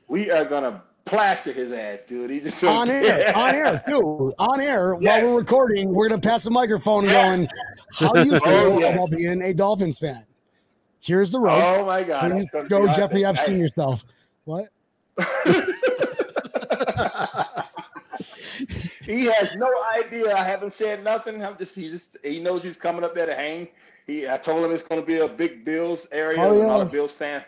we are gonna plaster his ass, dude. He just on air, on air too, on air Yes. while we're recording. We're going to pass the microphone, Yes. going, "How do you [LAUGHS] oh, feel Oh, yes. about being a Dolphins fan?" Here's the road. Oh my God! Please go, be Jeffrey awesome. Epstein yourself. What? [LAUGHS] [LAUGHS] he has no idea. I haven't said nothing. I'm just he just he knows he's coming up there to hang. He I told him it's going to be a big Bills area. Oh, I'm not yeah. a Bills fan.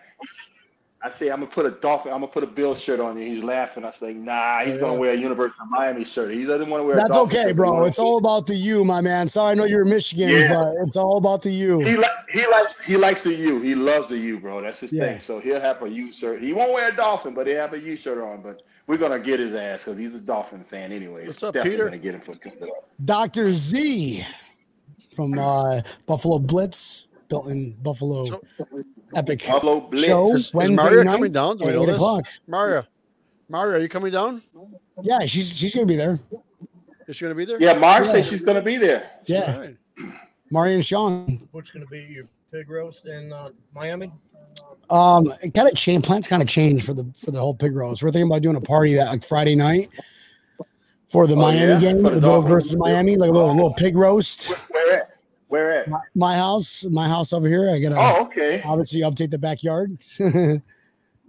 I say I'm gonna put a Dolphin. I'm gonna put a Bills shirt on you. He's laughing. I say, Nah, he's gonna wear a University of Miami shirt. He doesn't want to wear. That's okay, bro. It's all about the you, my man. Sorry, I know you're Michigan, Yeah. but it's all about the you. He li- he likes he likes the U. He loves the U, bro. That's his Yeah. thing. So he'll have a U shirt. He won't wear a Dolphin, but he'll have a U shirt on. But we're gonna get his ass because he's a Dolphin fan, anyway. What's up, Definitely Peter? Gonna get him for Dr. Z from uh, Buffalo Blitz, built in Buffalo So- Epic Buffalo Blitz. show Is, is Wednesday Mario night coming down? Do we at know 8 o'clock. Mario, Mario, are you coming down? Yeah, she's she's gonna be there. Is she going to be there? Yeah, Mark Yeah. says she's gonna be there. Yeah, All right. Mari and Sean. What's going to be your pig roast in uh, Miami? Um, it kind of changed. Plans kind of changed for the for the whole pig roast. We're thinking about doing a party that like Friday night for the Oh, Miami yeah? game, the the Bills Dolphins? versus Miami, like a little little pig roast. Where at? Where at? My, my house, my house over here. I gotta Oh, okay. obviously update the backyard. [LAUGHS]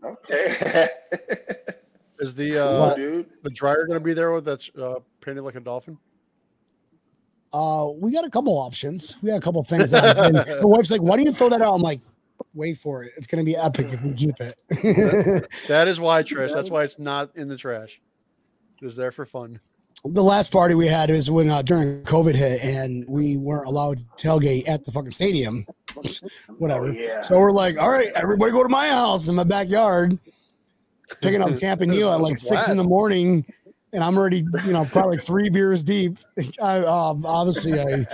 Okay. [LAUGHS] Is the uh, dude. the dryer going to be there with that uh, painted like a dolphin? Uh, we got a couple options. We got a couple things. That [LAUGHS] my wife's like, "Why do you throw that out?" I'm like, "Wait for it. It's gonna be epic if we keep it." That [LAUGHS] is why, Trish. That's why it's not in the trash. It is there for fun. the last party we had was when uh, during COVID hit, and we weren't allowed to tailgate at the fucking stadium. [LAUGHS] Whatever. Oh, yeah. So we're like, "All right, everybody, go to my house in my backyard." Picking up [LAUGHS] Tampa Neal at like six in the morning, and I'm already, you know, probably three beers deep. I um, obviously I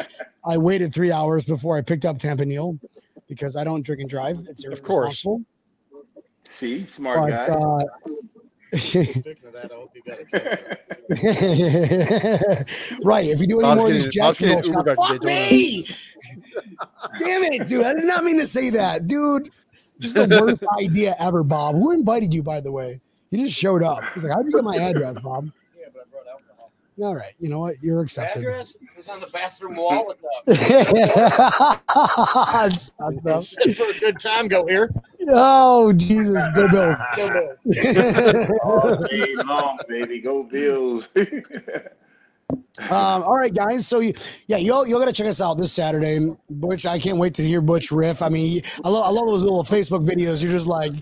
I waited three hours before I picked up Tampa Neal because I don't drink and drive. It's Of course. See, smart But guy. uh, Speaking of that, I hope you got a right, if you do any I was more of these getting- I was Jacksonville getting Uber shots, back to fuck me! [LAUGHS] Damn it, dude! I did not mean to say that, dude. Just the worst [LAUGHS] idea ever, Bob. Who invited you, by the way? He just showed up. He's like, "How'd you get my address, Bob?" Yeah, but I brought alcohol. All right, you know what? You're accepted. Address it was on the bathroom [LAUGHS] wall. At the, [LAUGHS] That's for a good time, go here. oh Jesus, go Bills! Go Bills. [LAUGHS] All day long, baby. Go Bills. Um, all right, guys. So you, yeah, you'll you're gonna check us out this Saturday, Butch. I can't wait to hear Butch riff. I mean, I love I love those little Facebook videos. You're just like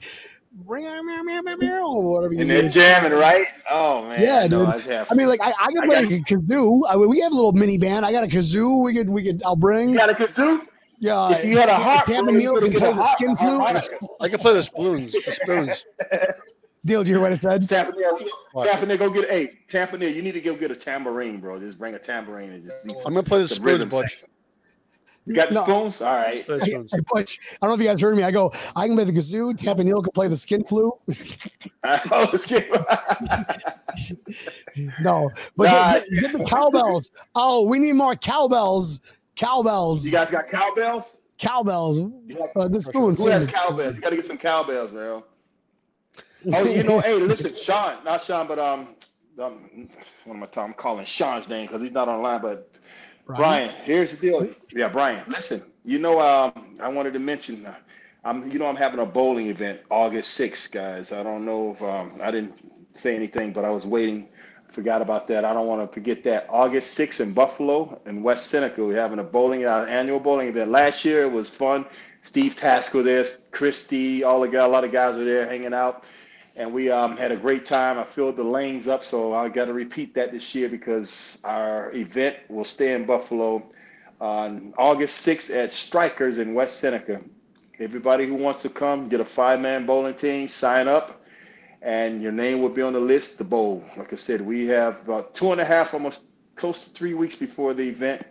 or whatever you And they're do. jamming, right? Oh man. Yeah, I know, dude. I, mean, like I, I can I play got- a kazoo. I mean, we have a little mini band. I got a kazoo. We could, we could. I'll bring. you got a kazoo? Yeah, If you had a harp, Tampa you can play the skin a flute. harmonica. I can play the spoons. The spoons. [LAUGHS] Deal, do you hear what I said? Tampa Neal, What? Tampa Neal, go get hey, Tampa you need to go get a tambourine, bro. Just bring a tambourine and just I'm gonna play the some spoons, rhythm Butch. section. You got the No. spoons? All right. Play the Hey, spoons. hey, Butch, I don't know if you guys heard me. I go, I can play the kazoo. Tampa Neal can play the skin flute. [LAUGHS] Oh, let's [LAUGHS] no, but Nah. get, get- get the cowbells. Oh, we need more cowbells. Cowbells. you guys got cowbells? cowbells. You have- Uh, the spoons. Who has cowbells? You got to get some cowbells, man. [LAUGHS] Oh, you know, hey, listen, Sean, not Sean, but um, um what am I talking? I'm calling Sean's name because he's not online, but Brian, here's the deal. Yeah, Brian, listen, you know, um, I wanted to mention, uh, I'm, you know, I'm having a bowling event August 6th, guys. I don't know if um, I didn't say anything, but I was waiting. Forgot about that. I don't want to forget that. August 6th in Buffalo and West Seneca, we're having a bowling, uh, annual bowling event. Last year it was fun. Steve Tasker there, Christy, all the guys, a lot of guys were there hanging out and we um, had a great time. I filled the lanes up, so I got to repeat that this year because our event will stay in Buffalo on August 6th at Strikers in West Seneca. Everybody who wants to come, get a five-man bowling team, sign up, and your name will be on the list to bowl. Like I said, we have about two and a half, almost close to three weeks before the event,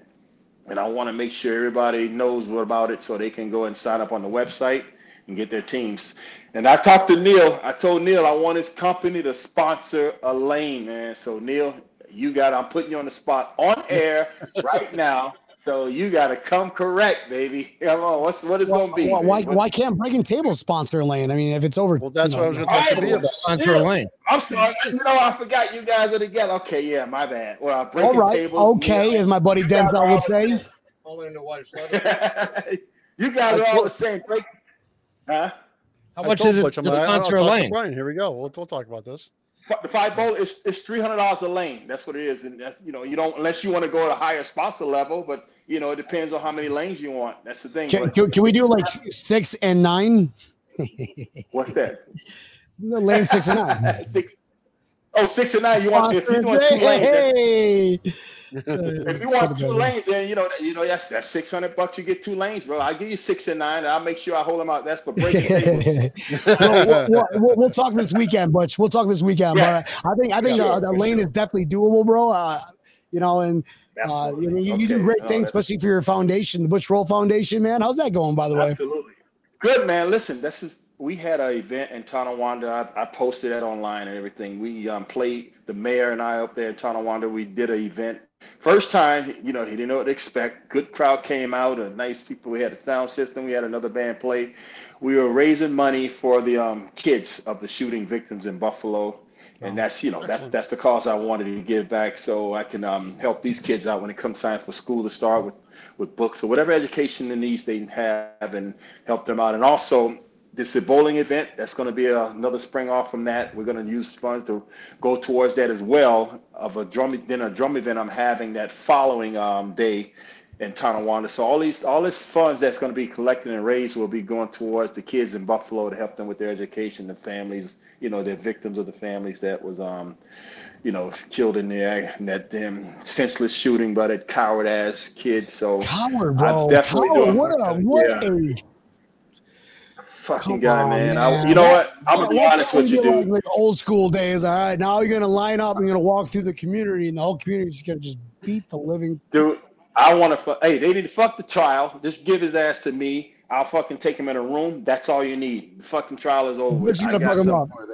and I want to make sure everybody knows what about it so they can go and sign up on the website and get their teams. And I talked to Neil. I told Neil I want his company to sponsor a lane, man. So Neil, you got I'm putting you on the spot on air [LAUGHS] right now. So you got to come correct, baby. Come on, what's what is Why, gonna be? why, why, What- why can't Breaking Tables sponsor a lane? I mean, if it's over. Well, that's you what I was gonna talk to Hey, me about. Sponsor lane. I'm sorry. You know, I forgot you guys are together. Okay, yeah, my bad. Well, breaking All right. tables. Okay, Neil. as my buddy You guys are Denzel would say. [LAUGHS] same. Only in the wife's [LAUGHS] letter. you guys are all the same. Break, huh? How I much is it Butch, to like, sponsor a lane? Brian, here we go. We'll, we'll talk about this. The five bowl is it's three hundred dollars a lane. That's what it is, and that's you know you don't unless you want to go to a higher sponsor level, but you know it depends on how many lanes you want. That's the thing. Can, But can, can we do like six and nine? [LAUGHS] what's that? No, Lane six and nine. [LAUGHS] six, oh, six and nine. You want if you Sponsors, want two lanes. hey, If you want two lanes, then you know you know that's that's six hundred bucks. You get two lanes, bro. I'll give you six and nine. And I'll make sure I hold them out. That's for breaking [LAUGHS] tables. Well, we'll, we'll, talk this weekend, Butch. We'll talk this weekend. Yeah. But I think I think Yeah, uh, lane sure. is definitely doable, bro. Uh, you know, and uh, you, you, you do great Oh, things, especially for your foundation, the Butch Roll Foundation, man. How's that going, by the way? Absolutely. Good man. Listen, this is we had an event in Tonawanda. I, I posted that online and everything. We um, played the mayor and I up there in Tonawanda. We did an event. First time, you know, he didn't know what to expect. Good crowd came out, and nice people. We had a sound system. We had another band play. We were raising money for the um, kids of the shooting victims in Buffalo, and that's you know that's that's the cause I wanted to give back, so I can um, help these kids out when it comes time for school to start with with books or whatever education the needs they have, and help them out. And also, this is a bowling event. That's going to be a, another spring off from that. We're going to use funds to go towards that as well. Of a drum then a drum event I'm having that following um, day in Tonawanda. So all these all this funds that's going to be collected and raised will be going towards the kids in Buffalo to help them with their education, the families, you know, the victims of the families that was um, you know, killed in the in that damn senseless shooting by that coward ass kid. So Coward, bro. I'm definitely Coward, doing- what a what Yeah. a fucking Come guy, on, man. man. I, you know what? I'm gonna be honest with we you, do like, dude. like old school days. All right, now you're gonna line up. and You're gonna walk through the community, and the whole community is gonna just beat the living. Dude, I want to. Hey, they need to fuck the trial. Just give his ass to me. I'll fucking take him in a room. That's all you need. The fucking trial is over. But you I gotta fuck him something up.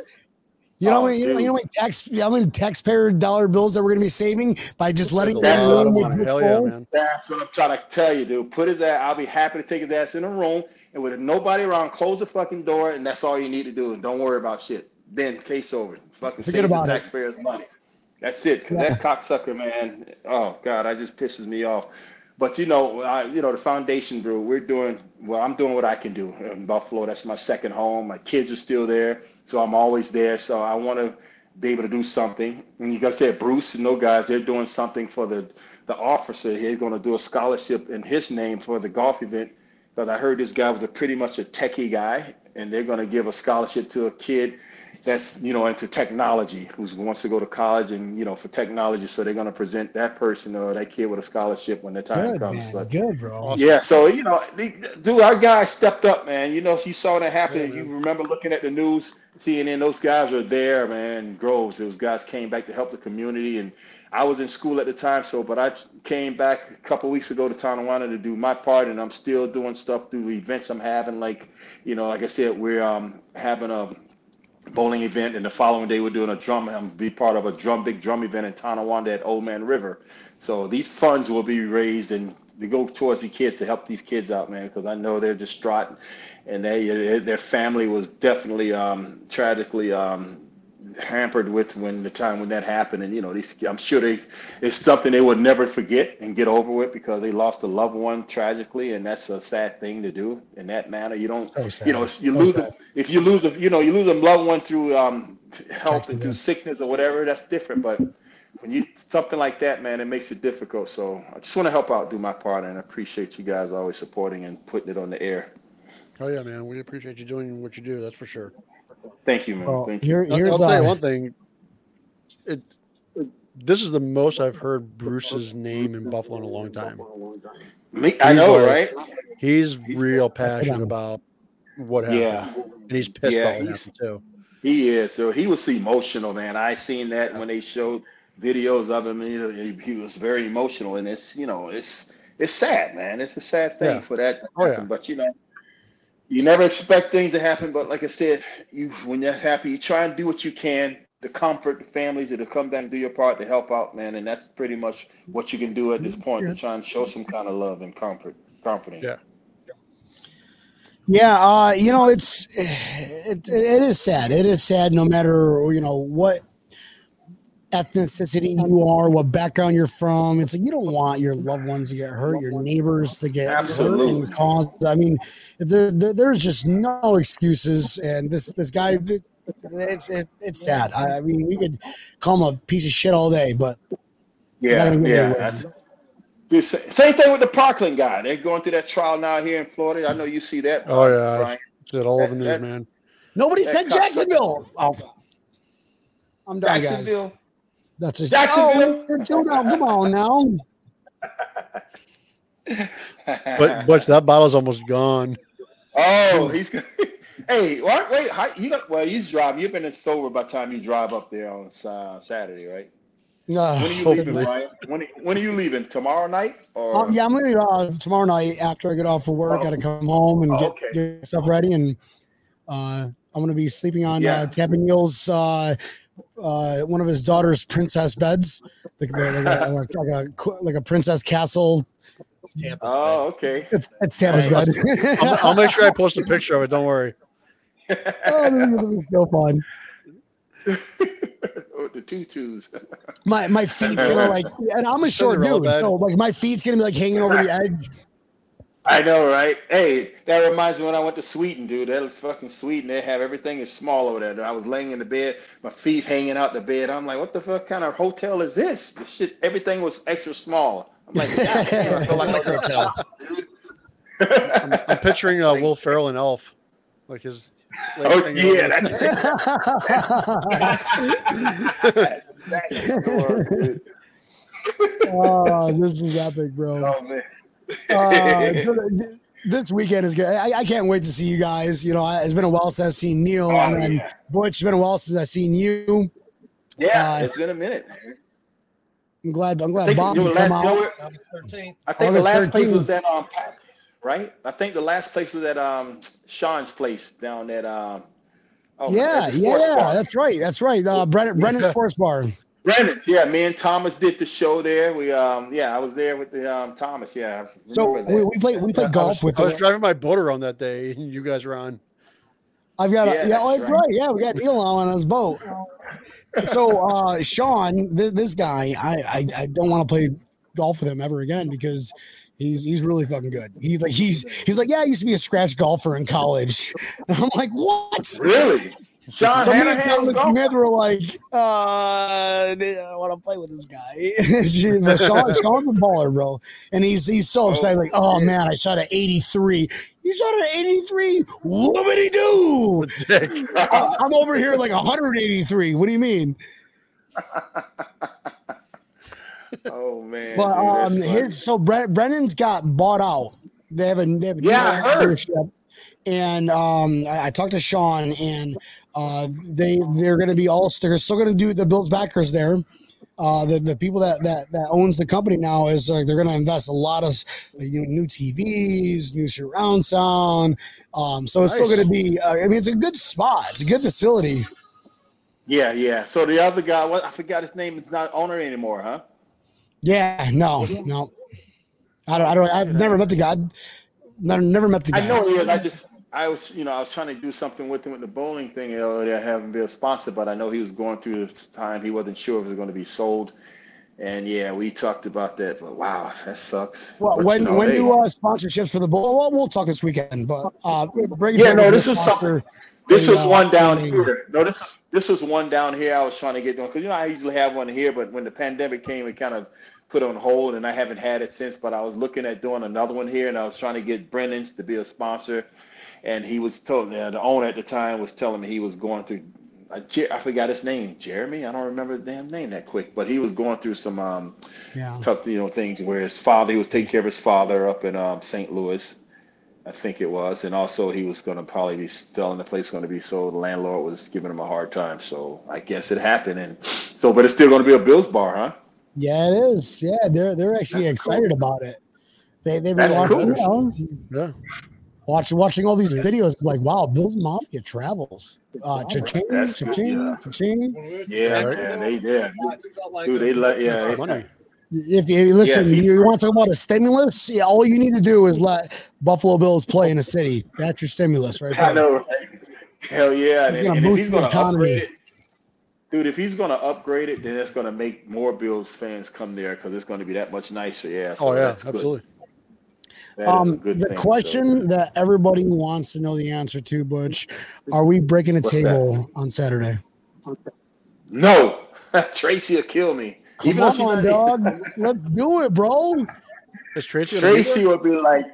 You know, Oh, how many- you know, you know, how many tax, how many taxpayer dollar bills that we're gonna be saving by just letting a them That's lot room of with money. Butch Hell yeah, man. That's what I'm trying to tell you, dude. Put his ass. I'll be happy to take his ass in a room and with nobody around, close the fucking door, and that's all you need to do. And don't worry about shit. Then case over. Fucking Forget save the about it. taxpayers' money. That's it. Cause Yeah. that cocksucker, man. Oh God, I just pisses me off. But you know, I, you know, the foundation, bro. We're doing well. I'm doing what I can do in Buffalo. That's my second home. My kids are still there, so I'm always there. So I want to be able to do something. And you got to say, Bruce, you know, guys, they're doing something for the the officer. He's going to do a scholarship in his name for the golf event. Because I heard this guy was a pretty much a techie guy, and they're going to give a scholarship to a kid that's you know into technology who wants to go to college and you know for technology. So they're going to present that person or that kid with a scholarship when the time Good, comes. man. but Good, bro. yeah so you know they, dude our guys stepped up man. You know you saw that happen. Yeah, you remember looking at the news CNN those guys were there man groves. Those guys came back to help the community and I was in school at the time so but I came back a couple weeks ago to Tonawanda to do my part and I'm still doing stuff through events I'm having like you know like I said we're um having a bowling event, and the following day we're doing a drum. I'm be part of a drum big drum event in Tonawanda at Old Man River. So these funds will be raised and they go towards the kids to help these kids out, man, because I know they're distraught, and they their family was definitely um, tragically um, hampered with when the time when that happened, and you know these I'm sure they it's something they would never forget and get over with because they lost a loved one tragically, and that's a sad thing to do in that manner. You don't So you know, you So lose sad. if you lose a you know you lose a loved one through um health and through sickness or whatever, that's different. But when you something like that, man, it makes it difficult. So I just want to help out, do my part, and I appreciate you guys always supporting and putting it on the air. Oh yeah, man. We appreciate you doing what you do. That's for sure. Thank you, man. Well, Thank you. here, I'll, here's I'll tell you uh, one thing. It this is the most I've heard Bruce's name in Buffalo in a long time. Me, I he's know, like- right? He's real passionate about what happened, Yeah, and he's pissed Yeah, about he's- too. he is. So he was emotional, man. I seen that when they showed videos of him. You know, he, he was very emotional, and it's you know, it's it's sad, man. It's a sad thing Yeah. for that to Oh, yeah. happen. But you know, you never expect things to happen. But like I said, you when you're happy, you try and do what you can to comfort the families that to come down and do your part to help out, man. And that's pretty much what you can do at this point to try and show some kind of love and comfort, comforting. Yeah. Yeah, uh, you know, it's it, it is sad. It is sad no matter you know what ethnicity you are, what background you're from. It's like you don't want your loved ones to get hurt, your neighbors to get hurt Absolutely. and cause. I mean, there, there- there's just no excuses. And this this guy, it's it, it's sad. I, I mean, we could call him a piece of shit all day, but Yeah, Gotta give it yeah. away. That's, Dude, sa- same thing with the Parkland guy. They're going through that trial now here in Florida. I know you see that. Oh, yeah. Brian. It's it all over the news, That- man. nobody said Jacksonville. Oh, I'm done, guys. Jacksonville. That's just Jacksonville. Oh, chill down. Come on now. [LAUGHS] But Butch, that bottle's almost gone. oh, he's good. [LAUGHS] Hey, what? Wait, how, you got? Well, he's driving. You've been sober by the time you drive up there on uh, Saturday, right? Uh, When are you leaving, Brian? When, when are you leaving? Tomorrow night? Or um, yeah, I'm leaving uh, tomorrow night after I get off of work. Oh. Got to come home and Oh, get, okay. get stuff ready, and uh, I'm gonna be sleeping on Yeah. uh, Tampa Neal's uh, one of his daughter's princess beds, like, the, like, a, like, like a like a princess castle. Tampa's Oh, okay. It's it's Tampa's Nice. bed. I'll, I'll make sure I post a picture of it. Don't worry. [LAUGHS] oh, this is gonna be so fun. The tutus. My my feet's gonna like, and I'm a short dude, bed. so like my feet's gonna be like hanging over the edge. [LAUGHS] I know, right? Hey, that reminds me when I went to Sweden, dude. That was fucking Sweden. They have everything is small over there. I was laying in the bed, my feet hanging out the bed. I'm like, what the fuck kind of hotel is this? This shit, everything was extra small. I'm like, God damn, I feel like I was in a hotel. [LAUGHS] I'm, I'm picturing uh, Will Ferrell and Elf, like his. legs Oh hanging yeah, over. that's [LAUGHS] that's the oh, this is epic, bro. Oh man. Uh, [LAUGHS] this weekend is good. I, I can't wait to see you guys. You know, I- it's been a while since I've seen Neil Oh, and then yeah. Butch. It's been a while since I've seen you. Yeah, Uh, it's been a minute. man. I'm glad. I'm I glad think, Bob you come last, out. 13th. I think the August last place 13th. was at um Pat, right? I think the last place was at um Sean's place down at um oh, Yeah, at yeah, bar. that's right. That's right. Uh, Brennan, Brennan [LAUGHS] Sports Bar. Brendan, yeah, me and Thomas did the show there. We um yeah, I was there with the um Thomas. Yeah, So we, we played we I played golf was, with. I was him. driving my boat around that day, and you guys were on. I've got a, Yeah, yeah, that's oh, right. right. Yeah, we got Neil on his boat. So uh Sean, this, this guy, I, I I don't want to play golf with him ever again because he's he's really fucking good. He's like he's he's like yeah, I used to be a scratch golfer in college. [LAUGHS] And I'm like what? really? Sean So me and Hanahan on- Smith were like, uh, I don't want to play with this guy. [LAUGHS] Sean, Sean's a baller, bro, and he's he's so upset. Like, oh man, I shot at 83. You shot at 83. Whoopity doo. Dick. [LAUGHS] I'm over here like 183. What do you mean? [LAUGHS] Oh man. But um, his so Bre- Brennan's got bought out. They have a they have a Yeah. And um, I, I talked to Sean, and uh, they they're going to be all they're still going to do the Bills backers there. Uh, the the people that that that owns the company now is uh, they're going to invest a lot of you know, new TVs, new surround sound. Um, so it's still going to be. Uh, I mean, it's a good spot. It's a good facility. Yeah, yeah. So the other guy, what I forgot his name. It's not owner anymore, huh? Yeah, no, no. I don't. I don't. I've never met the guy. Never, never met the guy. I know he is. I just, I was, you know, I was trying to do something with him with the bowling thing earlier, have him be a sponsor, but I know he was going through this time. He wasn't sure if it was going to be sold. And yeah, we talked about that. But wow, that sucks. Well, But, when you know, when hey, do uh, sponsorships for the bowl? Well, we'll talk this weekend, but uh, bring Yeah, no, this is sponsor. This was uh, one down here. No, this is this was one down here. I was trying to get doing because you know I usually have one here, but when the pandemic came, it kind of put on hold, and I haven't had it since. But I was looking at doing another one here, and I was trying to get Brennan's to be a sponsor, and he was told uh, the owner at the time was telling me he was going through. I, I forgot his name, Jeremy. I don't remember his damn name that quick, but he was going through some um, Yeah. tough, you know, things where his father, he was taking care of his father up in um, St. Louis, I think it was, and also he was going to probably be selling the place going to be sold. The landlord was giving him a hard time, so I guess it happened, and so, but it's still going to be a Bills bar, huh? Yeah, it is. Yeah, they're they're actually That's excited about it. They they've been That's watching, cool. you know, Yeah. Watching watching all these videos. Like, wow, Bill's Mafia travels. Uh, cha-ching, That's good, cha-ching, yeah. cha-ching. When we went to Yeah, Jacksonville, man, they did. I felt like Dude, a- they let yeah. They- money. If you listen, Yeah, he- you want to talk about a stimulus? Yeah, all you need to do is let Buffalo Bills play in a city. That's your stimulus, right There. I know. right? Hell yeah, and, He's gonna and if boost he's the going to economy. upgrade it, dude, if he's going to upgrade it, then it's going to make more Bills fans come there because it's going to be that much nicer. Yeah. so Oh yeah, that's good. Absolutely. That is a Um, good the thing, so- question that everybody wants to know the answer to, Butch, are we breaking a What's table on Saturday? No, [LAUGHS] Tracy will kill me. Come Even though she's on, dog. [LAUGHS] Let's do it, bro. Is Tracy gonna Tracy would be like,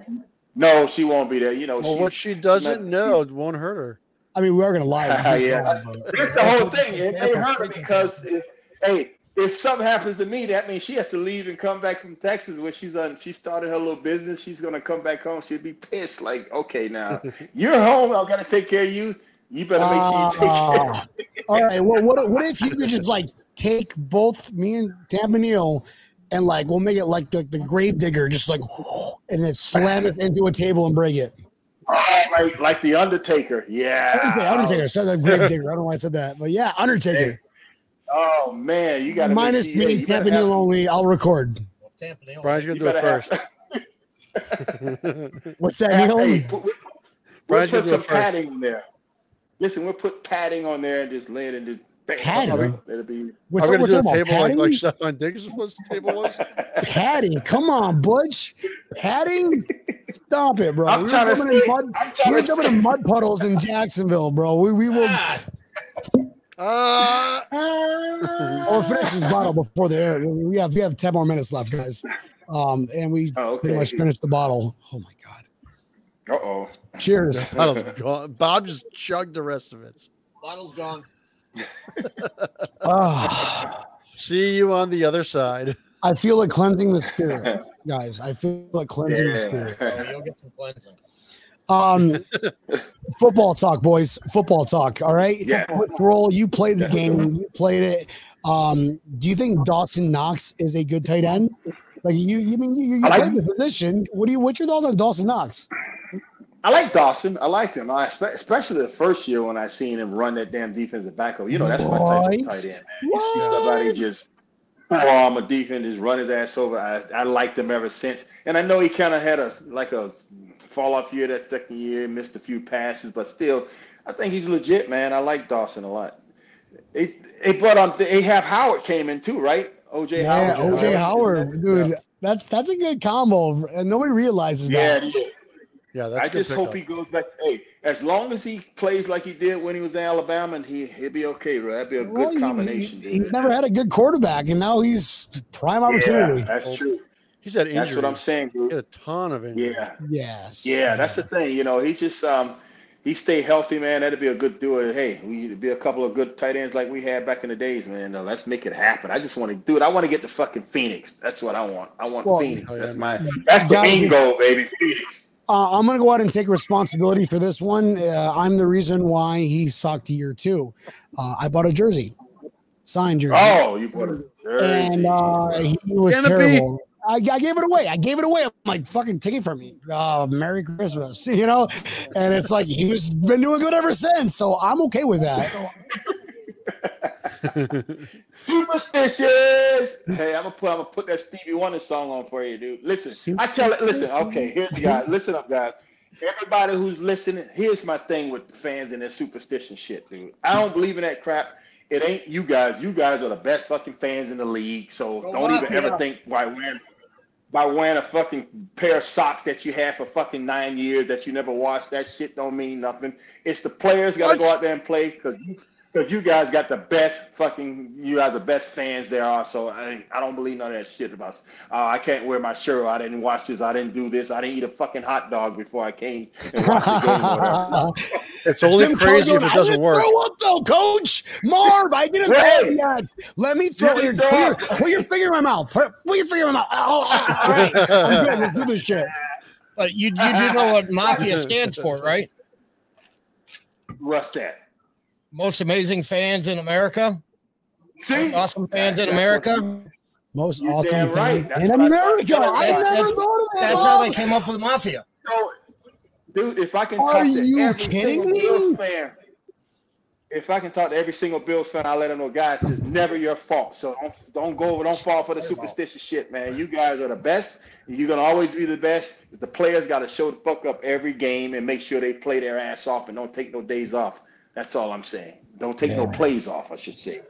no, she won't be there. You know, Well, what she doesn't not- know won't hurt her. I mean, we are gonna lie. [LAUGHS] Yeah, that's- That's the whole thing. It may hurt her because, if, hey, if something happens to me, that means she has to leave and come back from Texas where she's on. She started her little business. She's gonna come back home. She'll be pissed. Like, okay, now [LAUGHS] you're home. I gotta take care of you. You better make sure you take care. Ah, [LAUGHS] all right. Well, what what if you could just like take both me and Neal and like we'll make it like the, the grave digger, just like [LAUGHS] and then slam it into a table and break it. Oh, like, like the Undertaker. Yeah. Undertaker, Undertaker said that grave digger. I don't know why I said that, but yeah, Undertaker. Oh man, you got to Minus make, me yeah, and Tampa Neal only. I'll record. Well, Tampa Neal- Brian's gonna do it first. have- [LAUGHS] What's that, Hey, Neil? hey, put- we'll Brian's put gonna do some it first. padding in there. Listen, we'll put padding on there and just lay it in the bam, Padding? It'll be We're Are we talking, gonna do we're a talking about table like like padding? Stefon Diggs was the table was? [LAUGHS] padding. Come on, Butch. Padding. Stop it, bro. I'm we were trying to jumping in say- mud. I'm We trying were to jumping in mud puddles in Jacksonville, bro. We, we will. Ah. Uh, [LAUGHS] Oh, we're finishing this bottle before the air. We have we have ten more minutes left, guys. Um, and we Oh, pretty okay. much finished the bottle. Oh my god! Uh oh. Cheers. [LAUGHS] bottle's gone. Bob just chugged the rest of it. Bottle's gone. [LAUGHS] Ah, See you on the other side. I feel like cleansing the spirit, guys. I feel like cleansing the spirit. Oh, you'll get some cleansing. Um, [LAUGHS] football talk, boys. Football talk. All right. Yeah. Roll. You played the game. You played it. Um, do you think Dawson Knox is a good tight end? Like you, you mean you, you I like- played the position? What do you? What's your thoughts on Dawson Knox? I like Dawson. I like him. I especially the first year when I seen him run that damn defensive back. You know, that's my type of tight end. Man. You see somebody just arm a defense, just run his ass over. I, I liked him ever since. And I know he kind of had a like a fall off year that second year, missed a few passes, but still, I think he's legit, man. I like Dawson a lot. They, they brought on. They have Howard came in too, right? OJ Yeah, Howard. OJ Howard, dude. That's that's a good combo, and nobody realizes Yeah, that. yeah. Yeah, that's I a good just hope pickup. he goes back. Hey, as long as he plays like he did when he was in Alabama, and he he'll be okay, bro. That'd be a Well, good combination. he- he's never had a good quarterback, and now he's prime yeah, opportunity. that's true. He's had injuries. That's what I'm saying, He had a ton of injuries. Yeah, Yes. yeah, that's the thing. You know, he just um he stay healthy, man. That'd be a good duo. Hey, we'd be a couple of good tight ends like we had back in the days, man. Uh, let's make it happen. I just want to do it. I want to get to fucking Phoenix. That's what I want. I want Well- Phoenix. Oh, yeah, That's man. my that's the Gotta main goal, baby. Phoenix. Uh, I'm going to go out and take responsibility for this one. Uh, I'm the reason why he sucked year two. Uh, I bought a jersey, signed jersey, Oh, you bought a jersey. and uh, he was Damn it, terrible. I, I gave it away. I gave it away. I'm like, fucking take it from me. Uh, Merry Christmas, [LAUGHS] you know? And it's like, he's been doing good ever since. So I'm okay with that. [LAUGHS] Superstitious. Hey, I'm gonna put I'm gonna put that Stevie Wonder song on for you, dude. Listen, I tell it. Listen, okay, here's the guys. Listen up, guys. Everybody who's listening, here's my thing with the fans and their superstition shit, dude. I don't believe in that crap. It ain't you guys. You guys are the best fucking fans in the league. So Go don't even Mafia. ever think by wearing by wearing a fucking pair of socks that you had for fucking nine years that you never washed. That shit don't mean nothing. It's the players got to go out there and play because because you guys got the best fucking you are the best fans there are. So I I don't believe none of that shit about. Uh, I can't wear my shirt. I didn't watch this. I didn't do this. I didn't eat a fucking hot dog before I came and watched the game. [LAUGHS] It's only Jim crazy Crow if it doesn't didn't work. Throw up though, Coach Marv. I didn't Hey. throw yet. Let me throw your didn't put, throw your put your finger in my mouth. Put, put your finger in my mouth. Oh, oh, all right. I'm good. Let's do this shit. But you, you do know what Mafia stands for, right? What's that? Most amazing fans in America. See, Most awesome fans in That's America. Most You're awesome damn thing right. In what I- America. I, that's- never that's- thought of that. That's how they came up with Mafia. So, dude, if I can Are talk to you every kidding single me? Bills fan, if I can talk to every single Bills fan, I'll let them know, guys, it's never your fault. So don't don't go over, don't fall for the superstitious shit, man. You guys are the best. You're gonna always be the best. The players got to show the fuck up every game and make sure they play their ass off and don't take no days off. That's all I'm saying. Don't take no plays off, I should say.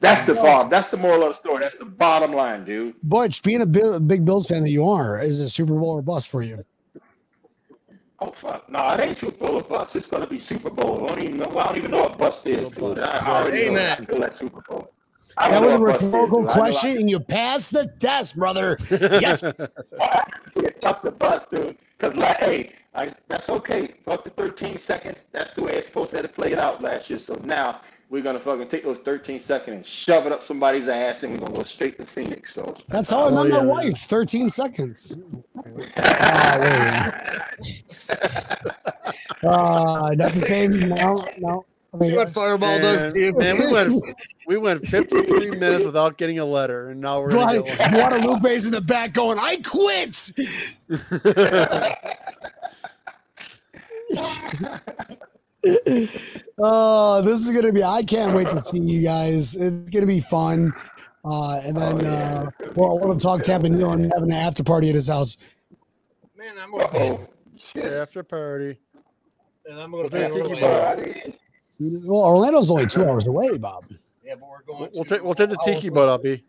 That's the bottom. That's the moral of the story. That's the bottom line, dude. Butch, being a Bill, big Bills fan that you are, is it Super Bowl or bust for you? Oh fuck! No, it ain't Super Bowl or bust. It's gonna be Super Bowl. I don't even know. I don't even know what bust is, dude. I already know Amen. I feel like Super Bowl. I That was a know is, rhetorical dude. I know I- question, and you passed the test, brother. [LAUGHS] Yes. It's tough to bust, dude. Cause like, hey, I, that's okay. Fuck the 13 seconds. That's the way it's supposed to have played it out last year. So now we're gonna fucking take those 13 seconds and shove it up somebody's ass, and we're gonna go straight to Phoenix. So That's how I Oh, met my yeah. wife. 13 seconds. [LAUGHS] Uh, not the same. No, no. I mean, See what Fireball does Man, to you? man, we went [LAUGHS] we went 53 minutes without getting a letter, and now we're gonna Like, get. Guadalupe's in the back going, I quit. [LAUGHS] [LAUGHS] Oh, this is gonna be. I can't wait to see you guys. It's gonna be fun. Uh, and then uh, well, I want to talk Tampa Neal and having an after party at his house. Man, I'm gonna pay. oh shit. After party. And I'm gonna We'll pay take Orlando. Tiki Well, Orlando's only two hours away, Bob. Yeah, but we're going. We'll take we'll take the tiki boat up, E.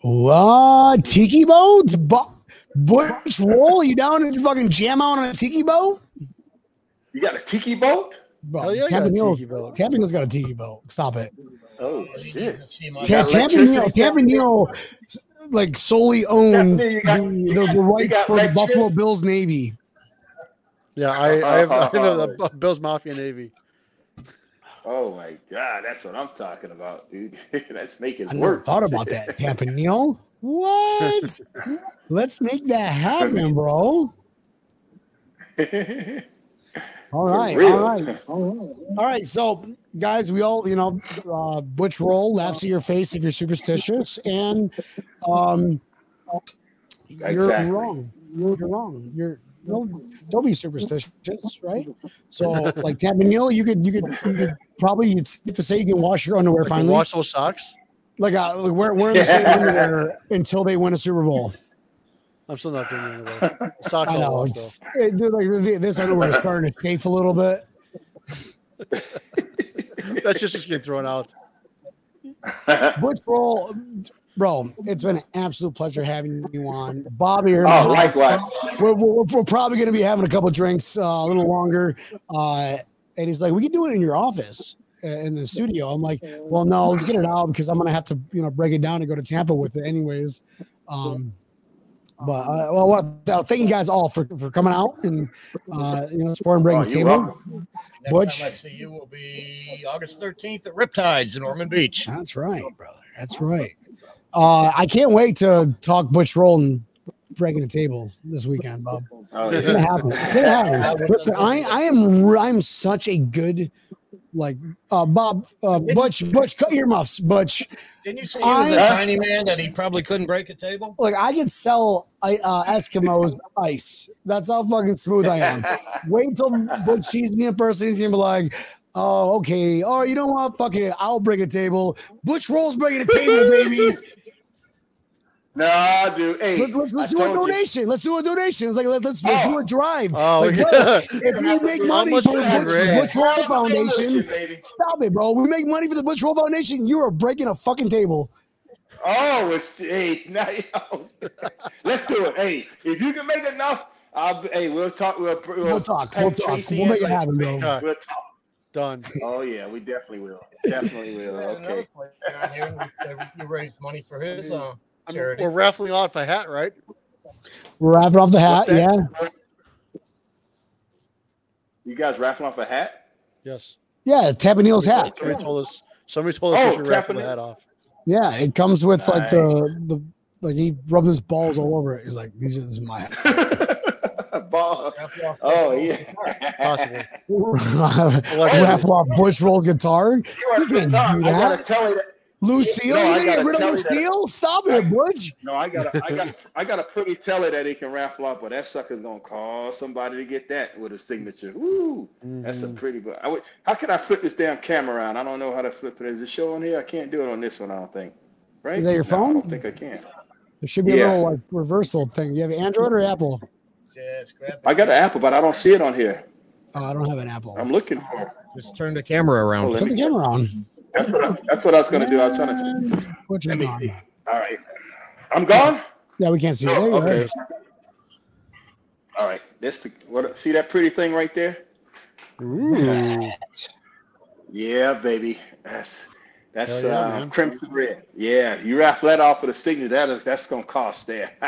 What tiki boat? Bu- Butch roll you down and fucking jam out on a tiki boat? You got a tiki boat? Bro, Hell yeah, I got Tampa a Neal, tiki boat. Tampa Neal's got a tiki boat. Stop it. Oh, oh shit. needs to Ta- got Tampa Neal, electricity? Like solely owns Yeah, got- the, the, the rights for the Buffalo Bills Navy. Yeah, I, I have, I have a, [LAUGHS] a Bills Mafia Navy. Oh my god, that's what I'm talking about, dude. [LAUGHS] that's making I never work. thought about [LAUGHS] that. Tampa Neal. What? Let's make that happen, bro. All right, Real. all right, all right. So, guys, we all, you know, uh, Butch Roll laughs at your face if you're superstitious, and um, you're Exactly. wrong. You're, you're wrong. You're no, don't be superstitious, right? So, like Tampa Neal, you could, you could, you could probably it's safe to say you can wash your underwear I can finally. wash those socks. Like, uh, like wear, wear the same [LAUGHS] underwear until they win a Super Bowl. I'm still not doing it anyway. Socks I know. wash It's, it, dude, like, th- this underwear is starting to chafe a little bit. [LAUGHS] That's just just getting thrown out. Butch Roll, bro, it's been an absolute pleasure having you on, Bob. Here, Oh, likewise. we're, we're, we're probably going to be having a couple drinks uh, a little longer. Uh, and he's like, we can do it in your office uh, in the studio. I'm like, well, no, let's get it out because I'm going to have to, you know, break it down and go to Tampa with it anyways. Um, but uh, well, what, uh, thank you guys all for, for coming out and uh, you know supporting breaking Oh, the table. Butch. time I see you will be August 13th at Riptides in Ormond Beach. That's right, brother. That's right. Uh, I can't wait to talk Butch Roll and breaking the table this weekend, Bob. Oh, It's yeah. gonna happen. It's gonna happen. [LAUGHS] Listen, I I am I'm such a good like uh Bob uh Butch Butch cut your muffs Butch Didn't you say he was a I- tiny man that he probably couldn't break a table? like I can sell I uh Eskimos [LAUGHS] ice. That's how fucking smooth I am. [LAUGHS] Wait until Butch sees me in person. He's gonna be like, "Oh, okay. Oh, you know what? Fuck it. I'll break a table. Butch rolls breaking a table, baby. No, dude. Hey, Let, us let's I do a told you. donation. Let's do a donation. It's like let, us let's do Oh. a drive. Oh, like, yeah. brother, [LAUGHS] if we make money for the would Butch. Butch Roll Foundation, Baby. stop it, bro. We make money for the Butch Roll Foundation. You are breaking a fucking table. Oh, it's hey, [LAUGHS] now, yo. [LAUGHS] let's do it. Hey, if you can make enough, I'll. Hey, we'll talk. We'll, we'll, We'll talk. We'll talk. Tracy We'll make it happen, bro. Okay. We'll talk. Done. Oh yeah, we definitely will. Definitely will. We had another Okay. player down here, You raised money for his uh, I mean, we're raffling off a hat, right? We're wrapping off the hat. Yeah, You guys raffling off a hat? Yes. yeah. Tampa Neal's hat. Somebody told us. Somebody told us Oh, we should raffle the hat off. Yeah, it comes with like the the like he rubs his balls all over it. He's like, these are this is my hat. [LAUGHS] Ball. Oh yeah. Possibly. raffle off oh, [LAUGHS] Butch Roll guitar. You are You can't I do gotta tell you that. Lucille, No, I you get rid of tell you that- Lucille? Stop it, Butch. No, I got a, I got, I got a pretty teller that he can raffle off, but that sucker's gonna call somebody to get that with a signature. Woo, that's a Mhm. pretty. But I would, how can I flip this damn camera around? I don't know how to flip it. Is it showing here? I can't do it on this one. I don't think. Right? Is that your No, I don't think I can. There should be a little like reversal thing. You have Android or Apple? Just grab I got an Apple, but I don't see it on here. Oh, I don't have an Apple. I'm looking for. it. Just turn the camera Oh, around. let Put the camera on. That's what. I, that's what I was gonna do. I was trying to. Butch is gone. see. All right. I'm gone. Yeah, we can't see it. There No, you okay. go. All right. That's the. What? See that pretty thing right there? Ooh. Yeah, baby. That's that's yeah, uh, crimson red. Yeah, you raffle that off with a signature. That is that's gonna cost there. [LAUGHS]